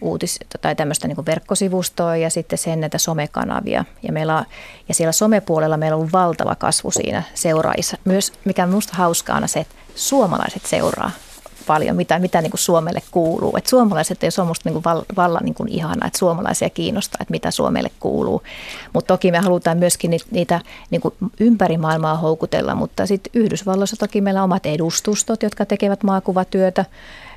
uutis- tai tämmöistä niin verkkosivustoa ja sitten sen näitä somekanavia. Ja, meillä on, ja siellä somepuolella meillä on ollut valtava kasvu siinä seuraajissa. Myös mikä on minusta hauskaa on se, että suomalaiset seuraa paljon, mitä, mitä niin kuin Suomelle kuuluu. Et suomalaiset ei ole musta niin kuin vallan niin kuin ihana, että suomalaisia kiinnostaa, että mitä Suomelle kuuluu. Mutta toki me halutaan myöskin niitä, niitä niin kuin ympäri maailmaa houkutella, mutta sitten Yhdysvalloissa toki meillä on omat edustustot, jotka tekevät maakuvatyötä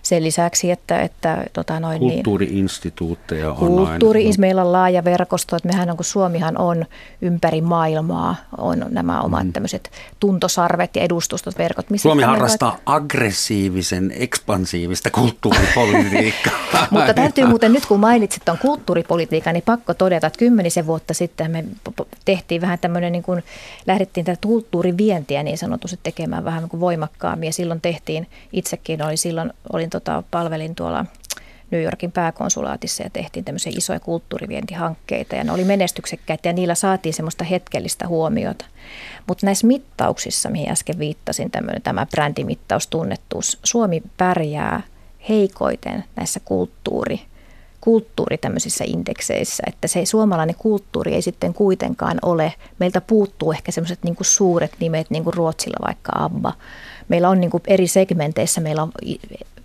sen lisäksi, että... että tota noin, niin- Kulttuuriinstituutteja on Kulttuuri, aina. meillä on laaja verkosto, että mehän on, kun Suomihan on ympäri maailmaa, on nämä omat mm. tämmöiset tuntosarvet ja edustustot, verkot. Missä Suomi harrastaa vaikka... aggressiivisen, ekspansiivista kulttuuripolitiikkaa. Mutta täytyy muuten nyt, kun mainitsit tuon kulttuuripolitiikan, niin pakko todeta, että kymmenisen vuotta sitten me tehtiin vähän tämmöinen, niin kuin lähdettiin tätä kulttuurivientiä niin sanotusti tekemään vähän niin kuin voimakkaammin ja silloin tehtiin, itsekin oli silloin, olin tota, palvelin tuolla New Yorkin pääkonsulaatissa ja tehtiin tämmöisiä isoja kulttuurivientihankkeita ja ne oli menestyksekkäitä ja niillä saatiin semmoista hetkellistä huomiota. Mutta näissä mittauksissa, mihin äsken viittasin, tämä brändimittaus, tunnettuus, Suomi pärjää heikoiten näissä kulttuuri, kulttuuri tämmöisissä indekseissä, että se suomalainen kulttuuri ei sitten kuitenkaan ole, meiltä puuttuu ehkä semmoiset niin suuret nimet, niin kuin Ruotsilla vaikka ABBA. Meillä on niin kuin eri segmenteissä, meillä on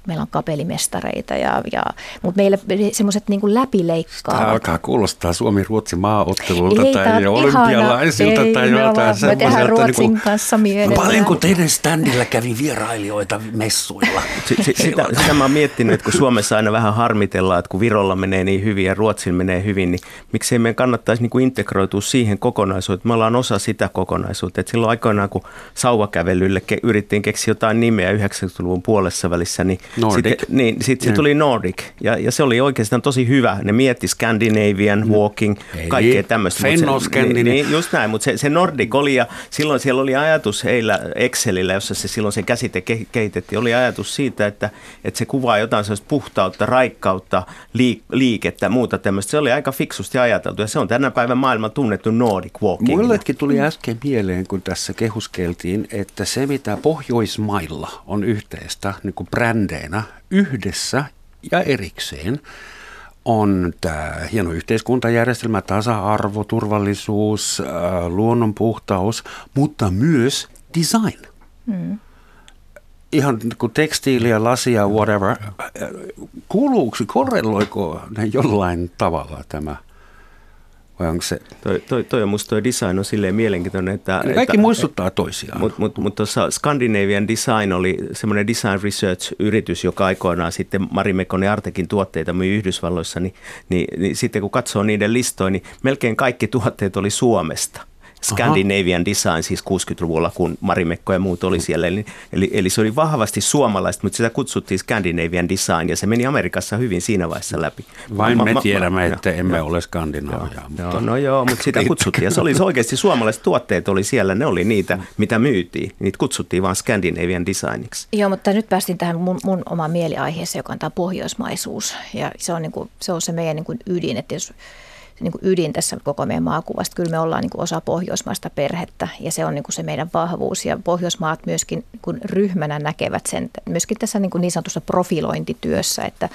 meillä on kapelimestareita, ja, ja, mutta meillä semmoiset niin läpileikkaavat. Tämä alkaa kuulostaa Suomi-Ruotsi maaottelulta ei, tai olympialaisilta ei, tai jotain semmoiselta. Me tehdään Ruotsin niin kuin, kanssa mielellään. Paljonko teidän standilla kävi vierailijoita messuilla? S- s- sitä, sitä mä oon miettinyt, että kun Suomessa aina vähän harmitellaan, että kun Virolla menee niin hyvin ja Ruotsin menee hyvin, niin miksei meidän kannattaisi niin kuin integroitua siihen kokonaisuuteen. Me ollaan osa sitä kokonaisuutta. Että silloin aikoinaan, kun sauvakävelylle ke- yrittiin keksiä jotain nimeä 90-luvun puolessa välissä, niin Nordic. Sitten, niin, sitten se tuli Nordic ja, ja se oli oikeastaan tosi hyvä. Ne mietti Scandinavian, mm. Walking, Ei. kaikkea tämmöistä. Fennoscandinavian. Niin, niin, just näin, mutta se, se Nordic oli ja silloin siellä oli ajatus heillä Excelillä, jossa se silloin se käsite kehitettiin, oli ajatus siitä, että, että se kuvaa jotain sellaista puhtautta, raikkautta, liik, liikettä, muuta tämmöistä. Se oli aika fiksusti ajateltu ja se on tänä päivän maailman tunnettu Nordic Walking. Mullekin tuli äsken mieleen, kun tässä kehuskeltiin, että se mitä Pohjoismailla on yhteistä niin kuin brändejä, aiheena yhdessä ja erikseen on tämä hieno yhteiskuntajärjestelmä, tasa-arvo, turvallisuus, äh, luonnon puhtaus, mutta myös design. Mm. Ihan kuin tekstiiliä, lasia, whatever. Kuuluuko, korreloiko ne jollain tavalla tämä – vai onko se? Toi, toi, toi on musta toi design on silleen mielenkiintoinen, että... Kaikki että, muistuttaa toisiaan. Mutta mut, mut tuossa Scandinavian Design oli semmoinen design research-yritys, joka aikoinaan sitten Mari Mekonen Artekin tuotteita myi Yhdysvalloissa, niin, niin, niin sitten kun katsoo niiden listoja, niin melkein kaikki tuotteet oli Suomesta. Scandinavian Aha. Design siis 60-luvulla, kun Marimekko ja muut oli siellä. Eli, eli, eli se oli vahvasti suomalaista, mutta sitä kutsuttiin Scandinavian Design ja se meni Amerikassa hyvin siinä vaiheessa läpi. Vain ma, me ma, tiedämme, ma, että emme jo, ole Skandinaavia. Mutta... Joo, no joo, mutta sitä kutsuttiin. Ja se oli oikeasti suomalaiset tuotteet oli siellä, ne oli niitä, mitä myytiin. Niitä kutsuttiin vain Scandinavian Designiksi. Joo, mutta nyt päästiin tähän mun, mun omaan mieliaiheeseen, joka on tämä pohjoismaisuus. Ja se on, niin kuin, se, on se meidän niin kuin ydin, että jos niin kuin ydin tässä koko meidän maakuvasta. Kyllä me ollaan niin kuin osa pohjoismaista perhettä ja se on niin kuin se meidän vahvuus. Ja Pohjoismaat myöskin niin kuin ryhmänä näkevät sen myöskin tässä niin, kuin niin sanotussa profilointityössä, että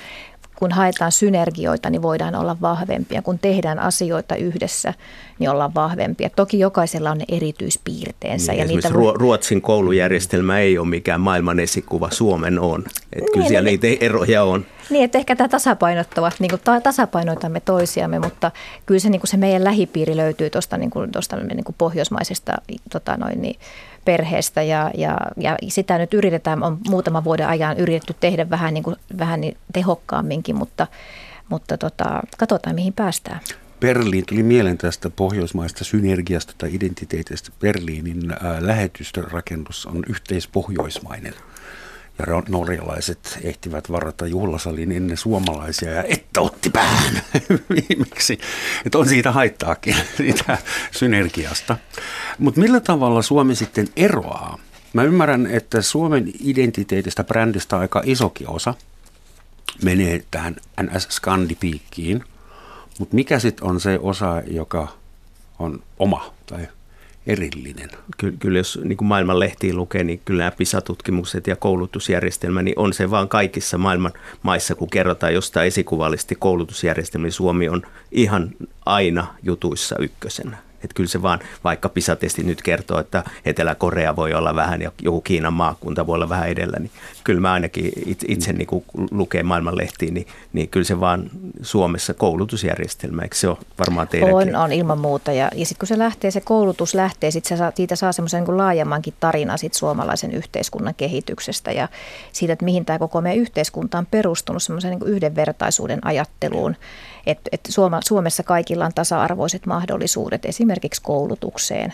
kun haetaan synergioita, niin voidaan olla vahvempia. Kun tehdään asioita yhdessä, niin ollaan vahvempia. Toki jokaisella on ne erityispiirteensä. Niin, ja niitä. Ruotsin koulujärjestelmä ei ole mikään maailman esikuva, Suomen on. Että niin, kyllä siellä niitä eroja on. Niin, että ehkä tämä tasapainottavat, niin kuin tasapainoitamme toisiamme, mutta kyllä se, niin kuin se meidän lähipiiri löytyy tuosta niin kuin, niin kuin pohjoismaisesta tota noin, niin, perheestä ja, ja, ja sitä nyt yritetään, on muutaman vuoden ajan yritetty tehdä vähän, niin kuin, vähän niin tehokkaamminkin, mutta, mutta tota, katsotaan mihin päästään. Berliin tuli mieleen tästä pohjoismaista synergiasta tai identiteetistä. Berliinin lähetystörakennus on yhteispohjoismainen ja norjalaiset ehtivät varata juhlasalin ennen suomalaisia ja että otti päähän viimeksi. Että on siitä haittaakin, siitä synergiasta. Mutta millä tavalla Suomi sitten eroaa? Mä ymmärrän, että Suomen identiteetistä, brändistä aika isokin osa menee tähän NS-skandipiikkiin. Mutta mikä sitten on se osa, joka on oma tai erillinen. Kyllä, kyllä jos niin kuin maailman lehtiin lukee, niin kyllä PISA-tutkimukset ja koulutusjärjestelmä, niin on se vaan kaikissa maailman maissa, kun kerrotaan jostain esikuvallisesti koulutusjärjestelmä, niin Suomi on ihan aina jutuissa ykkösenä. Että kyllä se vaan, vaikka PISA-testi nyt kertoo, että Etelä-Korea voi olla vähän ja joku Kiinan maakunta voi olla vähän edellä, niin kyllä mä ainakin itse, itse niin kuin lukee maailmanlehtiin, niin, niin kyllä se vaan Suomessa koulutusjärjestelmä, eikö se ole varmaan teidänkin? On, on ilman muuta. Ja, ja sitten kun se lähtee, se koulutus lähtee, sit se saa, siitä saa semmoisen niin laajemmankin tarina sit suomalaisen yhteiskunnan kehityksestä ja siitä, että mihin tämä koko meidän yhteiskunta on perustunut semmoisen niin yhdenvertaisuuden ajatteluun että, että Suomessa kaikilla on tasa-arvoiset mahdollisuudet esimerkiksi koulutukseen,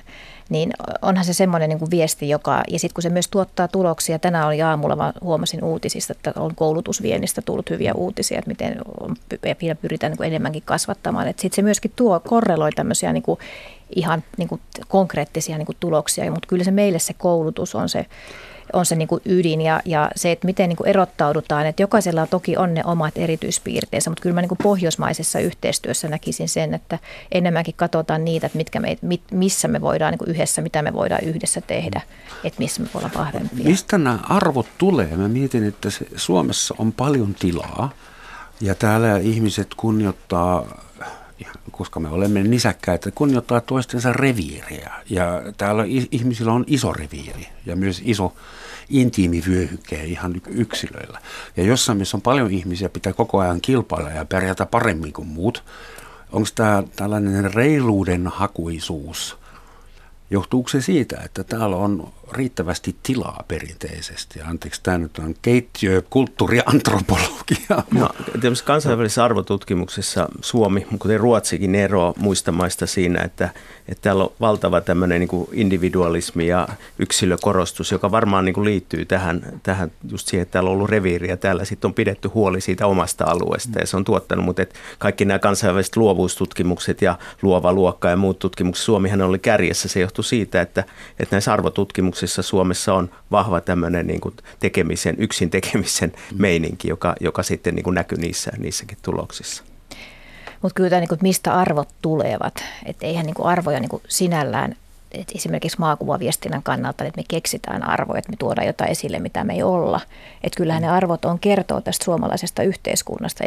niin onhan se semmoinen niin kuin viesti, joka, ja sitten kun se myös tuottaa tuloksia, tänään oli aamulla, mä huomasin uutisista, että on koulutusviennistä tullut hyviä uutisia, että miten pyritään niin kuin enemmänkin kasvattamaan, että sitten se myöskin tuo, korreloi tämmöisiä niin kuin ihan niin kuin konkreettisia niin kuin tuloksia, mutta kyllä se meille se koulutus on se on se niin kuin ydin ja, ja se, että miten niin kuin erottaudutaan. Että jokaisella toki on ne omat erityispiirteensä, mutta kyllä mä niin kuin pohjoismaisessa yhteistyössä näkisin sen, että enemmänkin katsotaan niitä, että mitkä me, mit, missä me voidaan niin kuin yhdessä, mitä me voidaan yhdessä tehdä, että missä me voidaan vahvempia. Mistä nämä arvot tulee? Mä mietin, että se, Suomessa on paljon tilaa ja täällä ihmiset kunnioittaa koska me olemme nisäkkäitä, kunnioittaa toistensa reviiriä. Ja täällä ihmisillä on iso reviiri ja myös iso intiimivyöhyke ihan yksilöillä. Ja jossain, missä on paljon ihmisiä, pitää koko ajan kilpailla ja pärjätä paremmin kuin muut. Onko tämä tällainen reiluuden hakuisuus – Johtuuko se siitä, että täällä on riittävästi tilaa perinteisesti? Anteeksi, tämä nyt on keittiö, kulttuuriantropologia. No, kansainvälisessä arvotutkimuksessa Suomi, kuten Ruotsikin, eroaa muista maista siinä, että, että täällä on valtava tämmöinen niin kuin individualismi ja yksilökorostus, joka varmaan niin kuin liittyy tähän, tähän just siihen, että täällä on ollut reviiri ja täällä sitten on pidetty huoli siitä omasta alueesta ja se on tuottanut, mutta että kaikki nämä kansainväliset luovuustutkimukset ja luova luokka ja muut tutkimukset, Suomihan oli kärjessä, se johtuu siitä, että, että näissä arvotutkimuksissa Suomessa on vahva tämmöinen niin kuin tekemisen, yksin tekemisen meininki, joka, joka sitten niin kuin näkyy niissä, niissäkin tuloksissa. Mutta kyllä tämä, niin kuin, mistä arvot tulevat, että eihän niin kuin arvoja niin kuin sinällään että esimerkiksi maakuvaviestinnän kannalta, että me keksitään arvoja, että me tuodaan jotain esille, mitä me ei olla. Että kyllähän ne arvot on kertoo tästä suomalaisesta yhteiskunnasta.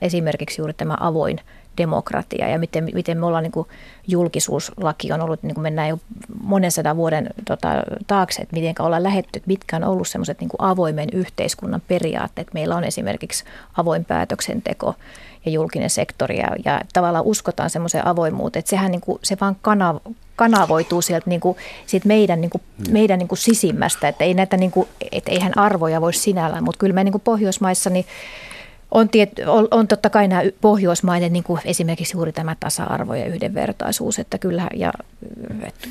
Esimerkiksi juuri tämä avoin demokratia ja miten, miten me ollaan niin julkisuuslaki on ollut, niin kuin mennään jo monen sadan vuoden tota, taakse, että miten ollaan lähetty, mitkä on ollut semmoiset niin avoimen yhteiskunnan periaatteet. Meillä on esimerkiksi avoin päätöksenteko ja julkinen sektori ja, ja tavallaan uskotaan semmoiseen avoimuuteen, että sehän niin kuin, se vaan kanav, kanavoituu sieltä niin kuin, siitä meidän, niin kuin, meidän niin kuin sisimmästä, että ei näitä, niin kuin, että eihän arvoja voi sinällään, mutta kyllä me niin kuin Pohjoismaissa niin on, tiet, on, on totta kai nämä pohjoismaiden, niin kuin esimerkiksi juuri tämä tasa-arvo ja yhdenvertaisuus, että kyllä, ja, et,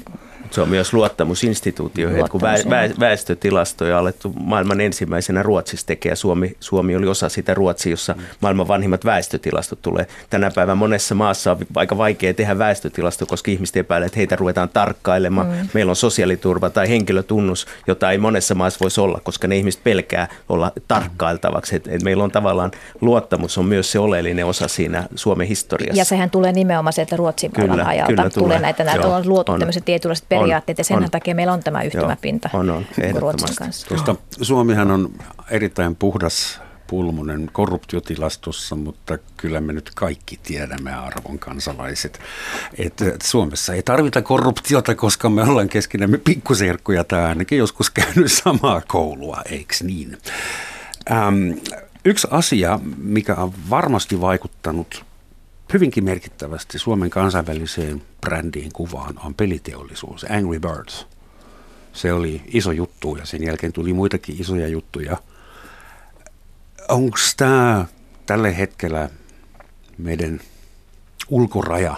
se on myös luottamusinstituutioihin, että kun väestötilastoja on alettu maailman ensimmäisenä Ruotsissa tekee, Suomi, Suomi oli osa sitä Ruotsia, jossa maailman vanhimmat väestötilastot tulee. Tänä päivänä monessa maassa on aika vaikea tehdä väestötilasto, koska ihmiset epäilevät, että heitä ruvetaan tarkkailemaan. Mm. Meillä on sosiaaliturva tai henkilötunnus, jota ei monessa maassa voisi olla, koska ne ihmiset pelkää olla tarkkailtavaksi. Et, et meillä on tavallaan luottamus on myös se oleellinen osa siinä Suomen historiassa. Ja sehän tulee nimenomaan sieltä Ruotsin kyllä, ajalta. Kyllä tulee. tulee näitä, näitä on luotu on. tämmöiset tietynlaiset periaatteet ja sen on, takia meillä on tämä yhtymäpinta Joo, on, on, Ruotsin kanssa. Koska Suomihan on erittäin puhdas pulmunen korruptiotilastossa, mutta kyllä me nyt kaikki tiedämme arvon kansalaiset, että Suomessa ei tarvita korruptiota, koska me ollaan keskenämme pikkuserkkuja. Tai ainakin joskus käynyt samaa koulua, eikö niin? Ähm, yksi asia, mikä on varmasti vaikuttanut hyvinkin merkittävästi Suomen kansainväliseen brändiin kuvaan on peliteollisuus, Angry Birds. Se oli iso juttu ja sen jälkeen tuli muitakin isoja juttuja. Onko tämä tällä hetkellä meidän ulkoraja,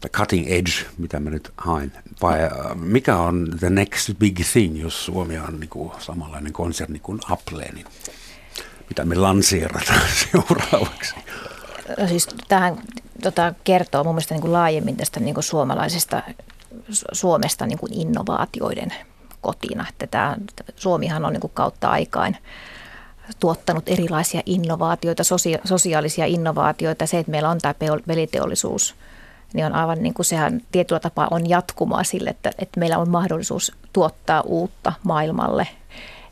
the cutting edge, mitä mä nyt haen, vai äh, mikä on the next big thing, jos Suomi on niin kuin samanlainen konserni kuin Apple, niin mitä me lanseerataan seuraavaksi? Siis tähän tota, kertoo mun mielestä niin kuin laajemmin tästä niin kuin suomalaisesta Suomesta niin kuin innovaatioiden kotina. Että tämä, Suomihan on niin kuin kautta aikaan tuottanut erilaisia innovaatioita, sosia- sosiaalisia innovaatioita. Se, että meillä on tämä peliteollisuus, niin on aivan niin kuin sehän tietyllä tapaa on jatkumaa sille, että, että meillä on mahdollisuus tuottaa uutta maailmalle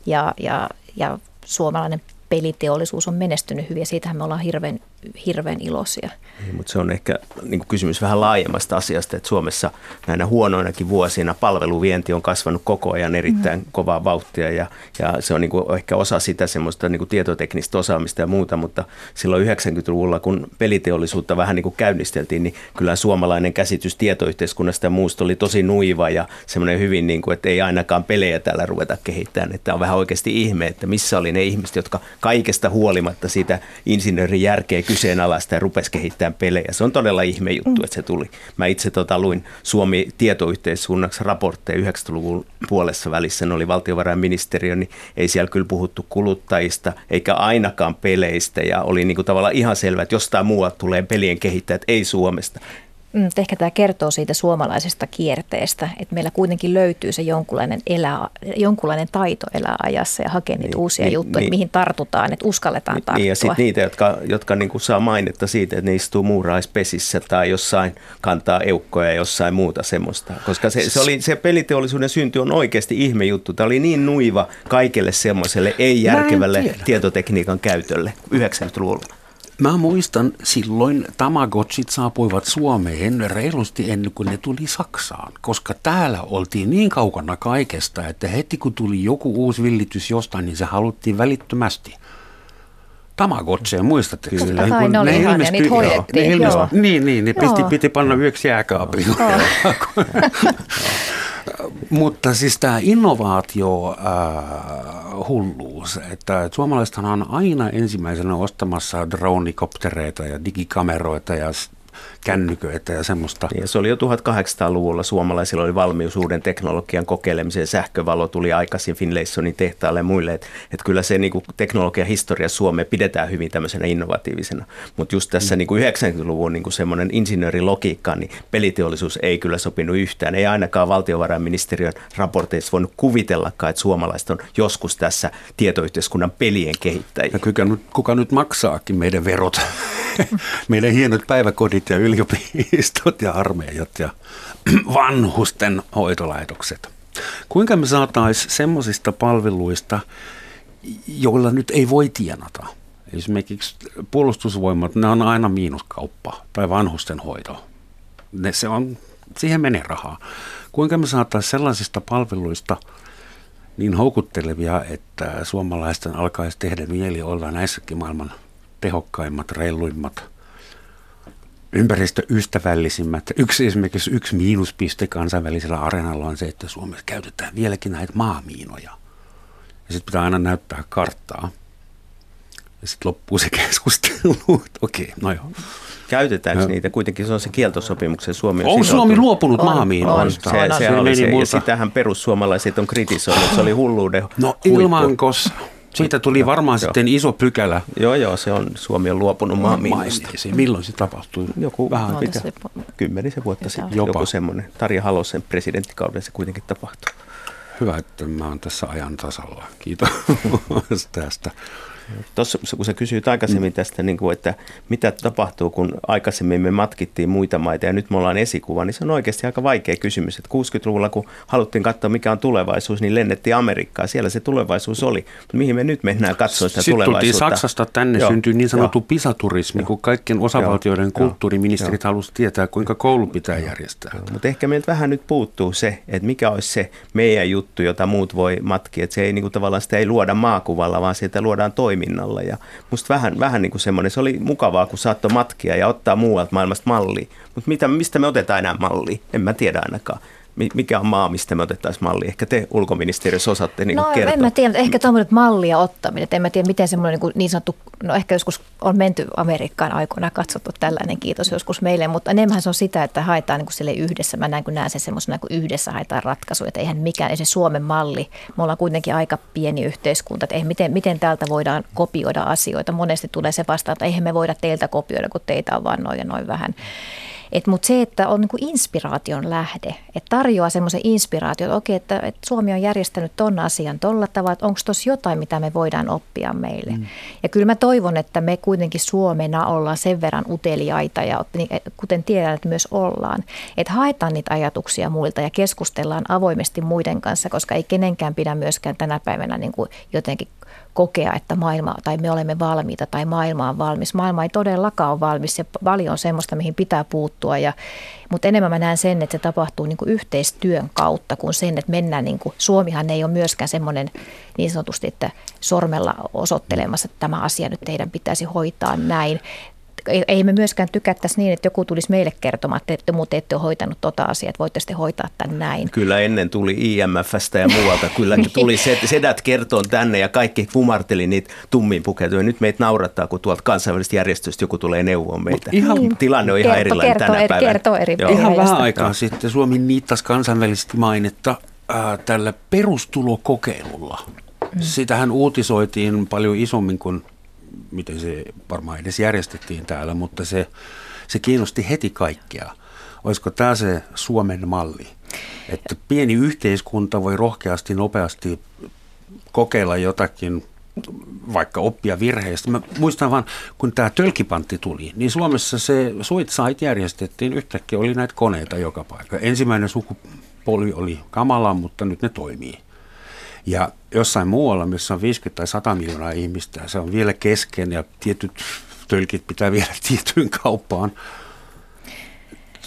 ja, ja, ja suomalainen peliteollisuus on menestynyt hyvin ja siitähän me ollaan hirveän hirveän iloisia. Niin, mutta se on ehkä niin kysymys vähän laajemmasta asiasta, että Suomessa näinä huonoinakin vuosina palveluvienti on kasvanut koko ajan erittäin mm. kovaa vauhtia ja, ja se on niin kuin ehkä osa sitä semmoista niin kuin tietoteknistä osaamista ja muuta, mutta silloin 90-luvulla, kun peliteollisuutta vähän niin kuin käynnisteltiin, niin kyllä suomalainen käsitys tietoyhteiskunnasta ja muusta oli tosi nuiva ja semmoinen hyvin, niin kuin, että ei ainakaan pelejä täällä ruveta kehittämään, että on vähän oikeasti ihme, että missä oli ne ihmiset, jotka kaikesta huolimatta siitä insinöörin järkeä kyseenalaista ja rupesi kehittämään pelejä. Se on todella ihme juttu, että se tuli. Mä itse tota, luin Suomi tietoyhteiskunnaksi raportteja 90-luvun puolessa välissä, ne oli valtiovarainministeriö, niin ei siellä kyllä puhuttu kuluttajista eikä ainakaan peleistä ja oli niin kuin tavallaan ihan selvää, että jostain muualta tulee pelien kehittäjät, ei Suomesta. Mm, ehkä tämä kertoo siitä suomalaisesta kierteestä, että meillä kuitenkin löytyy se jonkunlainen, elää, jonkunlainen taito elää ajassa ja hakea niitä niin, uusia niin, juttuja, niin, mihin tartutaan, että uskalletaan tarttua. Niin, ja sitten niitä, jotka, jotka niin kuin saa mainetta siitä, että ne istuu muuraispesissä tai jossain kantaa eukkoja ja jossain muuta semmoista. Koska se, se, oli, se peliteollisuuden synty on oikeasti ihme juttu. Tämä oli niin nuiva kaikelle semmoiselle ei-järkevälle tietotekniikan käytölle 90-luvulla. Mä muistan silloin Tamagotchit saapuivat Suomeen reilusti ennen kuin ne tuli Saksaan, koska täällä oltiin niin kaukana kaikesta, että heti kun tuli joku uusi villitys jostain, niin se haluttiin välittömästi. Tamagotseja, muistatte kyllä? Totta kai, ne oli ne ihania, niitä hoidettiin. Ne ilmestyi, niin, niin, ne piti, piti panna yöksi jääkaapiin. Mutta siis tämä innovaatio äh, hulluus, että suomalaisethan on aina ensimmäisenä ostamassa dronikoptereita ja digikameroita ja kännyköitä ja semmoista. Niin, ja se oli jo 1800-luvulla suomalaisilla oli valmius uuden teknologian kokeilemiseen. Sähkövalo tuli aikaisin Finlaysonin tehtaalle ja muille. Että et kyllä se niin teknologian historia Suomeen pidetään hyvin tämmöisenä innovatiivisena. Mutta just tässä mm. niin 90-luvun niin semmoinen insinöörilogiikka, niin peliteollisuus ei kyllä sopinut yhtään. Ei ainakaan valtiovarainministeriön raporteissa voinut kuvitellakaan, että suomalaiset on joskus tässä tietoyhteiskunnan pelien kehittäjiä. Ja kuka nyt, kuka nyt maksaakin meidän verot? meidän hienot päiväkodit ja yliopistot ja armeijat ja vanhusten hoitolaitokset. Kuinka me saataisiin semmoisista palveluista, joilla nyt ei voi tienata, esimerkiksi puolustusvoimat, ne on aina miinuskauppa tai vanhusten hoito. Ne, se on, siihen menee rahaa. Kuinka me saataisiin sellaisista palveluista niin houkuttelevia, että suomalaisten alkaisi tehdä mieli olla näissäkin maailman tehokkaimmat, reiluimmat – ympäristöystävällisimmät. Yksi esimerkiksi yksi miinuspiste kansainvälisellä areenalla on se, että Suomessa käytetään vieläkin näitä maamiinoja. Ja sitten pitää aina näyttää karttaa. Ja sitten loppuu se keskustelu, okei, no joo. Käytetäänkö no. niitä? Kuitenkin se on se kieltosopimuksen Suomi on, on Suomi luopunut maamiinoista. Se, se, se, oli se, ja sitähän perussuomalaiset on kritisoinut, se oli hulluuden No ilmankos siitä tuli varmaan joo. sitten iso pykälä. Joo, joo, se on, Suomi on luopunut maamiinoista. Milloin se tapahtui? Joku vähän no, pitkä, kymmenisen vuotta sitten. Jopa. Joku semmoinen. Tarja Halosen presidenttikauden se kuitenkin tapahtui. Hyvä, että mä oon tässä ajan tasalla. Kiitos tästä. Tuossa kun sä kysyit aikaisemmin mm. tästä, niin kuin, että mitä tapahtuu, kun aikaisemmin me matkittiin muita maita ja nyt me ollaan esikuva, niin se on oikeasti aika vaikea kysymys. Että 60-luvulla, kun haluttiin katsoa, mikä on tulevaisuus, niin lennettiin Amerikkaan. Siellä se tulevaisuus oli. Mutta mihin me nyt mennään katsoa sitä Sitten tulevaisuutta? Sitten Saksasta tänne, Joo. syntyi niin sanottu Joo. pisaturismi, kun kaikkien osavaltioiden Joo. kulttuuriministerit halusivat tietää, kuinka koulu pitää järjestää. Mutta ehkä meiltä vähän nyt puuttuu se, että mikä olisi se meidän juttu, jota muut voi matkia. Että se ei niin kuin, tavallaan sitä ei luoda maakuvalla, vaan sieltä luodaan toimia toiminnalla. Ja musta vähän, vähän niin kuin semmoinen, se oli mukavaa, kun saattoi matkia ja ottaa muualta maailmasta mallia. Mutta mistä me otetaan enää mallia? En mä tiedä ainakaan mikä on maa, mistä me otettaisiin malli? Ehkä te ulkoministeriössä osaatte niin no, kertoa. en mä tiedä, ehkä tuommoinen mallia ottaminen. En mä tiedä, miten semmoinen niin, niin sanottu, no ehkä joskus on menty Amerikkaan aikoina katsottu tällainen, kiitos joskus meille, mutta enemmän se on sitä, että haetaan niin sille yhdessä. Mä näen, kun näen sen semmoisena, kun yhdessä haetaan ratkaisuja, että eihän mikään, ei se Suomen malli. Me ollaan kuitenkin aika pieni yhteiskunta, että ei, miten, miten täältä voidaan kopioida asioita. Monesti tulee se vastaan, että eihän me voida teiltä kopioida, kun teitä on vaan noin ja noin vähän. Mutta se, että on niinku inspiraation lähde, että tarjoaa semmoisen inspiraation, että okei, että, että Suomi on järjestänyt ton asian tolla tavalla, että onko tuossa jotain, mitä me voidaan oppia meille. Mm. Ja kyllä mä toivon, että me kuitenkin Suomena ollaan sen verran uteliaita ja niin, kuten tiedän, että myös ollaan, että haetaan niitä ajatuksia muilta ja keskustellaan avoimesti muiden kanssa, koska ei kenenkään pidä myöskään tänä päivänä niin kuin jotenkin kokea, että maailma tai me olemme valmiita tai maailma on valmis. Maailma ei todellakaan ole valmis ja paljon on semmoista, mihin pitää puuttua. Ja, mutta enemmän mä näen sen, että se tapahtuu niin kuin yhteistyön kautta kuin sen, että mennään, niin kuin, Suomihan ei ole myöskään semmoinen niin sanotusti, että sormella osoittelemassa, että tämä asia nyt teidän pitäisi hoitaa näin ei me myöskään tykättäisi niin, että joku tulisi meille kertomaan, että te muuten ette ole hoitanut tota asiaa, että voitte sitten hoitaa tämän näin. Kyllä ennen tuli IMFstä ja muualta, kyllä niin. tuli sedät kertoon tänne ja kaikki kumarteli niitä tummiin pukeutuja. Nyt meitä naurattaa, kun tuolta kansainvälisestä järjestöstä joku tulee neuvoon meitä. ihan, niin. Tilanne on ihan kerto, erilainen kerto, tänä päivänä. Kertoo eri Joo. Ihan vähän aikaa sitten Suomi niittasi kansainvälisesti mainetta äh, tällä perustulokokeilulla. Mm. Sitähän uutisoitiin paljon isommin kuin miten se varmaan edes järjestettiin täällä, mutta se, se kiinnosti heti kaikkea. Olisiko tämä se Suomen malli? Että pieni yhteiskunta voi rohkeasti, nopeasti kokeilla jotakin, vaikka oppia virheistä. Mä muistan vaan, kun tämä tölkipantti tuli, niin Suomessa se Suitsait järjestettiin, yhtäkkiä oli näitä koneita joka paikka. Ensimmäinen sukupolvi oli kamala, mutta nyt ne toimii. Ja jossain muualla, missä on 50 tai 100 miljoonaa ihmistä, se on vielä kesken ja tietyt tölkit pitää viedä tiettyyn kauppaan.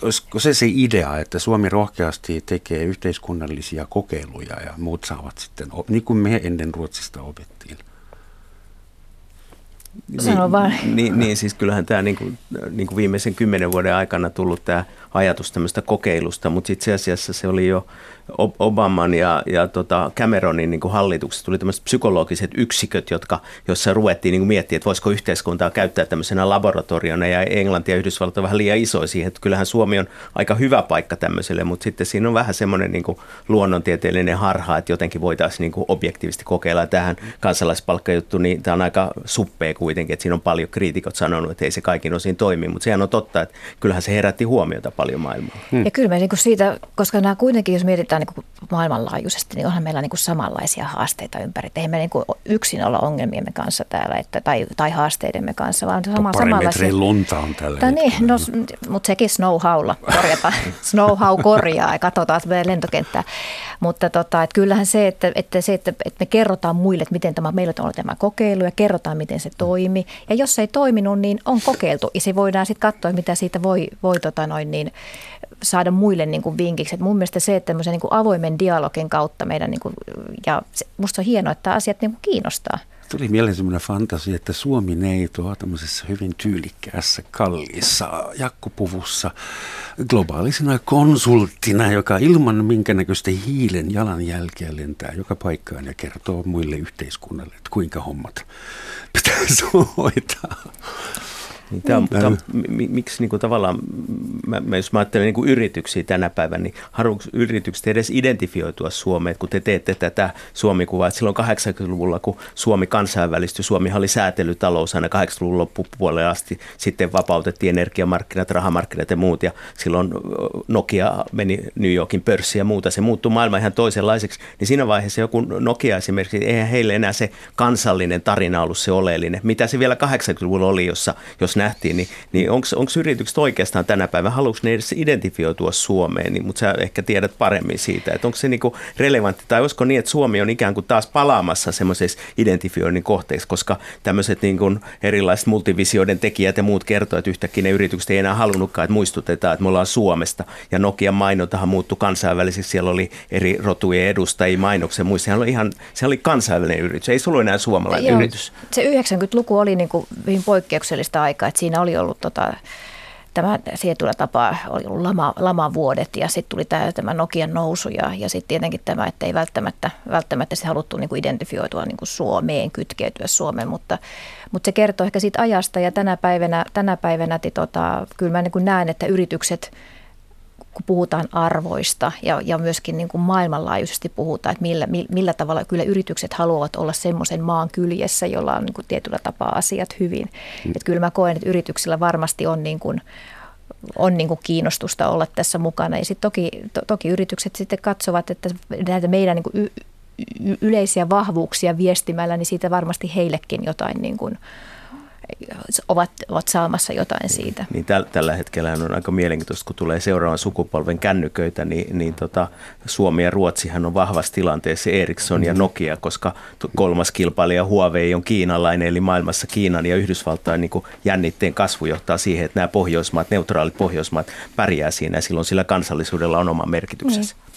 Olisiko se se idea, että Suomi rohkeasti tekee yhteiskunnallisia kokeiluja ja muut saavat sitten, niin kuin me ennen Ruotsista opettiin? Sano vaan. Niin, niin, niin, siis kyllähän tämä niin kuin, niin kuin viimeisen kymmenen vuoden aikana tullut tämä ajatus tämmöistä kokeilusta, mutta itse asiassa se oli jo Obaman ja, ja tota Cameronin niin hallituksessa tuli tämmöiset psykologiset yksiköt, jotka, jossa ruvettiin niin miettimään, että voisiko yhteiskuntaa käyttää tämmöisenä laboratoriona ja Englanti ja Yhdysvallat on vähän liian iso siihen, että kyllähän Suomi on aika hyvä paikka tämmöiselle, mutta sitten siinä on vähän semmoinen niin luonnontieteellinen harha, että jotenkin voitaisiin niin objektiivisesti kokeilla. Tähän kansalaispalkkajuttu, niin tämä on aika suppea kuitenkin, että siinä on paljon kriitikot sanonut, että ei se kaikin osin toimi, mutta sehän on totta, että kyllähän se herätti huomiota paljon maailmalla. Hmm. Ja kyllä me niin kuin siitä, koska nämä kuitenkin, jos mietitään niin kuin maailmanlaajuisesti, niin onhan meillä niin kuin samanlaisia haasteita ympäri. Eihän me niin kuin yksin olla ongelmiemme kanssa täällä että, tai, tai haasteidemme kanssa, vaan sama, Pari samanlaisia. lunta on tällä niin, no, mutta sekin snow-howlla korjata. snow-how korjaa ja katsotaan meidän lentokenttää. Mutta tota, että kyllähän se, että, että, se, että, että me kerrotaan muille, että miten tämä, meillä on ollut tämä kokeilu ja kerrotaan, miten se toimi. Ja jos se ei toiminut, niin on kokeiltu ja se voidaan sitten katsoa, mitä siitä voi, voi tota noin, niin, saada muille niin kuin vinkiksi. Et mun mielestä se, että niin kuin avoimen dialogin kautta meidän, niin kuin, ja se, musta on hienoa, että asiat niin kuin kiinnostaa. Tuli mieleen semmoinen fantasia, että Suomi neitoa tämmöisessä hyvin tyylikkäässä, kalliissa jakkupuvussa globaalisena konsulttina, joka ilman minkä näköistä hiilen jalanjälkeä lentää joka paikkaan ja kertoo muille yhteiskunnalle, että kuinka hommat pitäisi hoitaa. Niin tämä, mm. tämä, miksi niin kuin tavallaan, mä, jos mä ajattelen niin kuin yrityksiä tänä päivänä, niin haluatko yritykset edes identifioitua Suomeen, kun te teette tätä Suomi-kuvaa, että silloin 80-luvulla, kun Suomi kansainvälistyi, Suomi oli säätelytalous aina 80-luvun loppupuolelle asti, sitten vapautettiin energiamarkkinat, rahamarkkinat ja muut, ja silloin Nokia meni New Yorkin pörssiin ja muuta, se muuttui maailma ihan toisenlaiseksi, niin siinä vaiheessa joku Nokia esimerkiksi, eihän heille enää se kansallinen tarina ollut se oleellinen, mitä se vielä 80-luvulla oli, jossa, jos nähtiin, niin, niin onko yritykset oikeastaan tänä päivänä, haluatko ne edes identifioitua Suomeen, niin, mutta sä ehkä tiedät paremmin siitä, että onko se niinku relevantti, tai olisiko niin, että Suomi on ikään kuin taas palaamassa semmoisessa identifioinnin kohteeksi, koska tämmöiset niinku erilaiset multivisioiden tekijät ja muut kertoo, että yhtäkkiä ne yritykset ei enää halunnutkaan, että muistutetaan, että me ollaan Suomesta, ja Nokian mainontahan muuttui kansainväliseksi, siellä oli eri rotujen edustajia mainoksen muissa, sehän oli ihan, se oli kansainvälinen yritys, ei se ollut enää suomalainen Joo, yritys. Se 90-luku oli niin kuin hyvin poikkeuksellista aikaa, että siinä oli ollut tota, tämä tietyllä tapaa oli ollut lama, lamavuodet ja sitten tuli tämä, tämä Nokian nousu ja, ja sitten tietenkin tämä, että ei välttämättä, välttämättä se haluttu niin kuin identifioitua niin kuin Suomeen, kytkeytyä Suomeen, mutta, mutta se kertoo ehkä siitä ajasta ja tänä päivänä, tänä päivänä tota, kyllä mä niin kuin näen, että yritykset – kun puhutaan arvoista ja, ja myöskin niin kuin maailmanlaajuisesti puhutaan, että millä, millä tavalla kyllä yritykset haluavat olla semmoisen maan kyljessä, jolla on niin kuin tietyllä tapaa asiat hyvin. Mm. Että kyllä mä koen, että yrityksillä varmasti on niin kuin, on niin kuin kiinnostusta olla tässä mukana. Ja sitten toki, to, toki yritykset sitten katsovat, että näitä meidän niin kuin y, yleisiä vahvuuksia viestimällä, niin siitä varmasti heillekin jotain niin kuin ovat, ovat saamassa jotain siitä. Niin täl, tällä hetkellä on aika mielenkiintoista, kun tulee seuraavan sukupolven kännyköitä, niin, niin tota, Suomi ja Ruotsihan on vahvassa tilanteessa Ericsson ja Nokia, koska kolmas kilpailija Huawei on kiinalainen, eli maailmassa Kiinan ja Yhdysvaltain niin jännitteen kasvu johtaa siihen, että nämä pohjoismaat, neutraalit pohjoismaat pärjää siinä ja silloin sillä kansallisuudella on oma merkityksensä. Niin.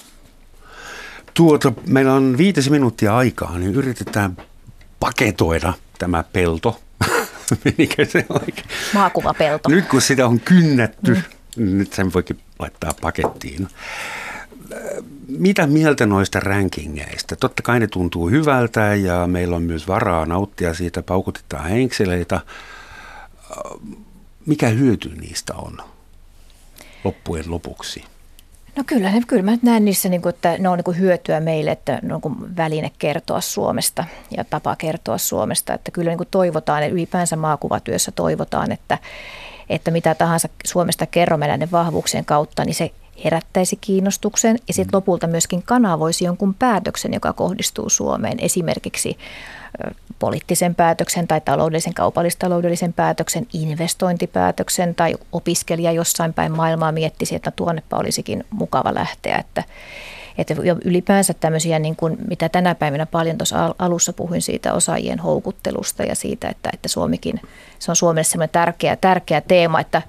Tuota, meillä on viitesi minuuttia aikaa, niin yritetään paketoida tämä pelto. Menikö se oikein? Maakuvapelto. Nyt kun sitä on kynnetty, mm. nyt sen voikin laittaa pakettiin. Mitä mieltä noista rankingeista? Totta kai ne tuntuu hyvältä ja meillä on myös varaa nauttia siitä, paukutetaan henkseleitä. Mikä hyöty niistä on loppujen lopuksi? No kyllä, kyllä mä näen niissä, niin kuin, että ne on niin kuin hyötyä meille, että ne on kuin väline kertoa Suomesta ja tapa kertoa Suomesta. Että kyllä niin kuin toivotaan, ja ylipäänsä maakuvatyössä toivotaan, että, että mitä tahansa Suomesta kerromme näiden vahvuuksien kautta, niin se herättäisi kiinnostuksen ja sitten lopulta myöskin kanavoisi jonkun päätöksen, joka kohdistuu Suomeen. Esimerkiksi poliittisen päätöksen tai taloudellisen, kaupallistaloudellisen päätöksen, investointipäätöksen tai opiskelija jossain päin maailmaa miettisi, että tuonnepa olisikin mukava lähteä. Että, että ylipäänsä tämmöisiä, niin kuin, mitä tänä päivänä paljon tuossa alussa puhuin siitä osaajien houkuttelusta ja siitä, että, että Suomikin, se on Suomelle semmoinen tärkeä, tärkeä teema, että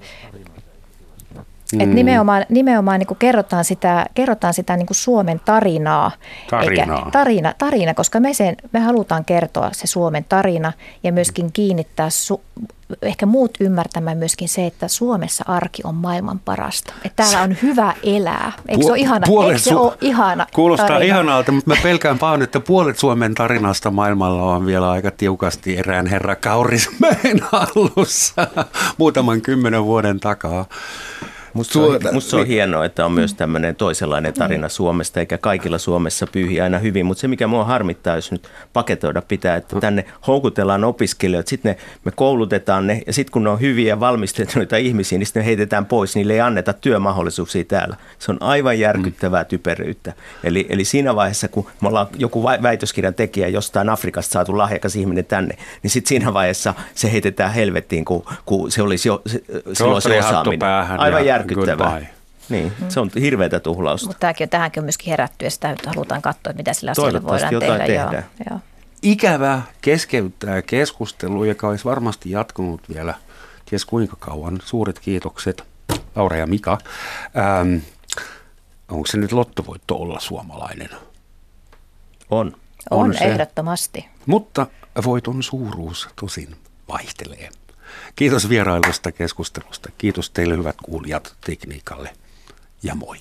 Mm. Et nimenomaan nimenomaan niin kuin kerrotaan sitä, kerrotaan sitä niin kuin Suomen tarinaa. Tarinaa. Eikä, tarina, tarina, koska me, sen, me halutaan kertoa se Suomen tarina ja myöskin kiinnittää su, ehkä muut ymmärtämään myöskin se, että Suomessa arki on maailman parasta. Että täällä on hyvä elää. Eikö se ole ihana? Eikö se ole ihana Kuulostaa tarina? ihanalta, mutta mä pelkään pahoin, että puolet Suomen tarinasta maailmalla on vielä aika tiukasti erään herra Kaurismäen hallussa muutaman kymmenen vuoden takaa. Musta, tuota, musta se on hienoa, että on myös tämmöinen toisenlainen tarina Suomesta, eikä kaikilla Suomessa pyyhi aina hyvin. Mutta se, mikä mua harmittaa, jos nyt paketoida pitää, että tänne houkutellaan opiskelijoita, sitten me koulutetaan ne, ja sitten kun ne on hyviä valmistettuneita ihmisiä, niin sitten ne heitetään pois, niille ei anneta työmahdollisuuksia täällä. Se on aivan järkyttävää typeryyttä. Eli, eli siinä vaiheessa, kun me ollaan joku väitöskirjan tekijä jostain Afrikasta saatu lahjakas ihminen tänne, niin sitten siinä vaiheessa se heitetään helvettiin, kun, kun se olisi jo se, silloin se osaaminen. Aivan järkyttävää järkyttävää. Niin, mm. se on hirveätä tuhlausta. Mutta tämäkin on tähänkin on myöskin herätty ja sitä halutaan katsoa, mitä sillä asialla voidaan tehdä. tehdä. Joo, joo. Ikävä keskeyttää keskustelu, joka olisi varmasti jatkunut vielä ties kuinka kauan. Suuret kiitokset Laura ja Mika. Ähm, onko se nyt lottovoitto olla suomalainen? On. On, on ehdottomasti. Mutta voiton suuruus tosin vaihtelee. Kiitos vierailusta keskustelusta. Kiitos teille hyvät kuulijat tekniikalle ja moi.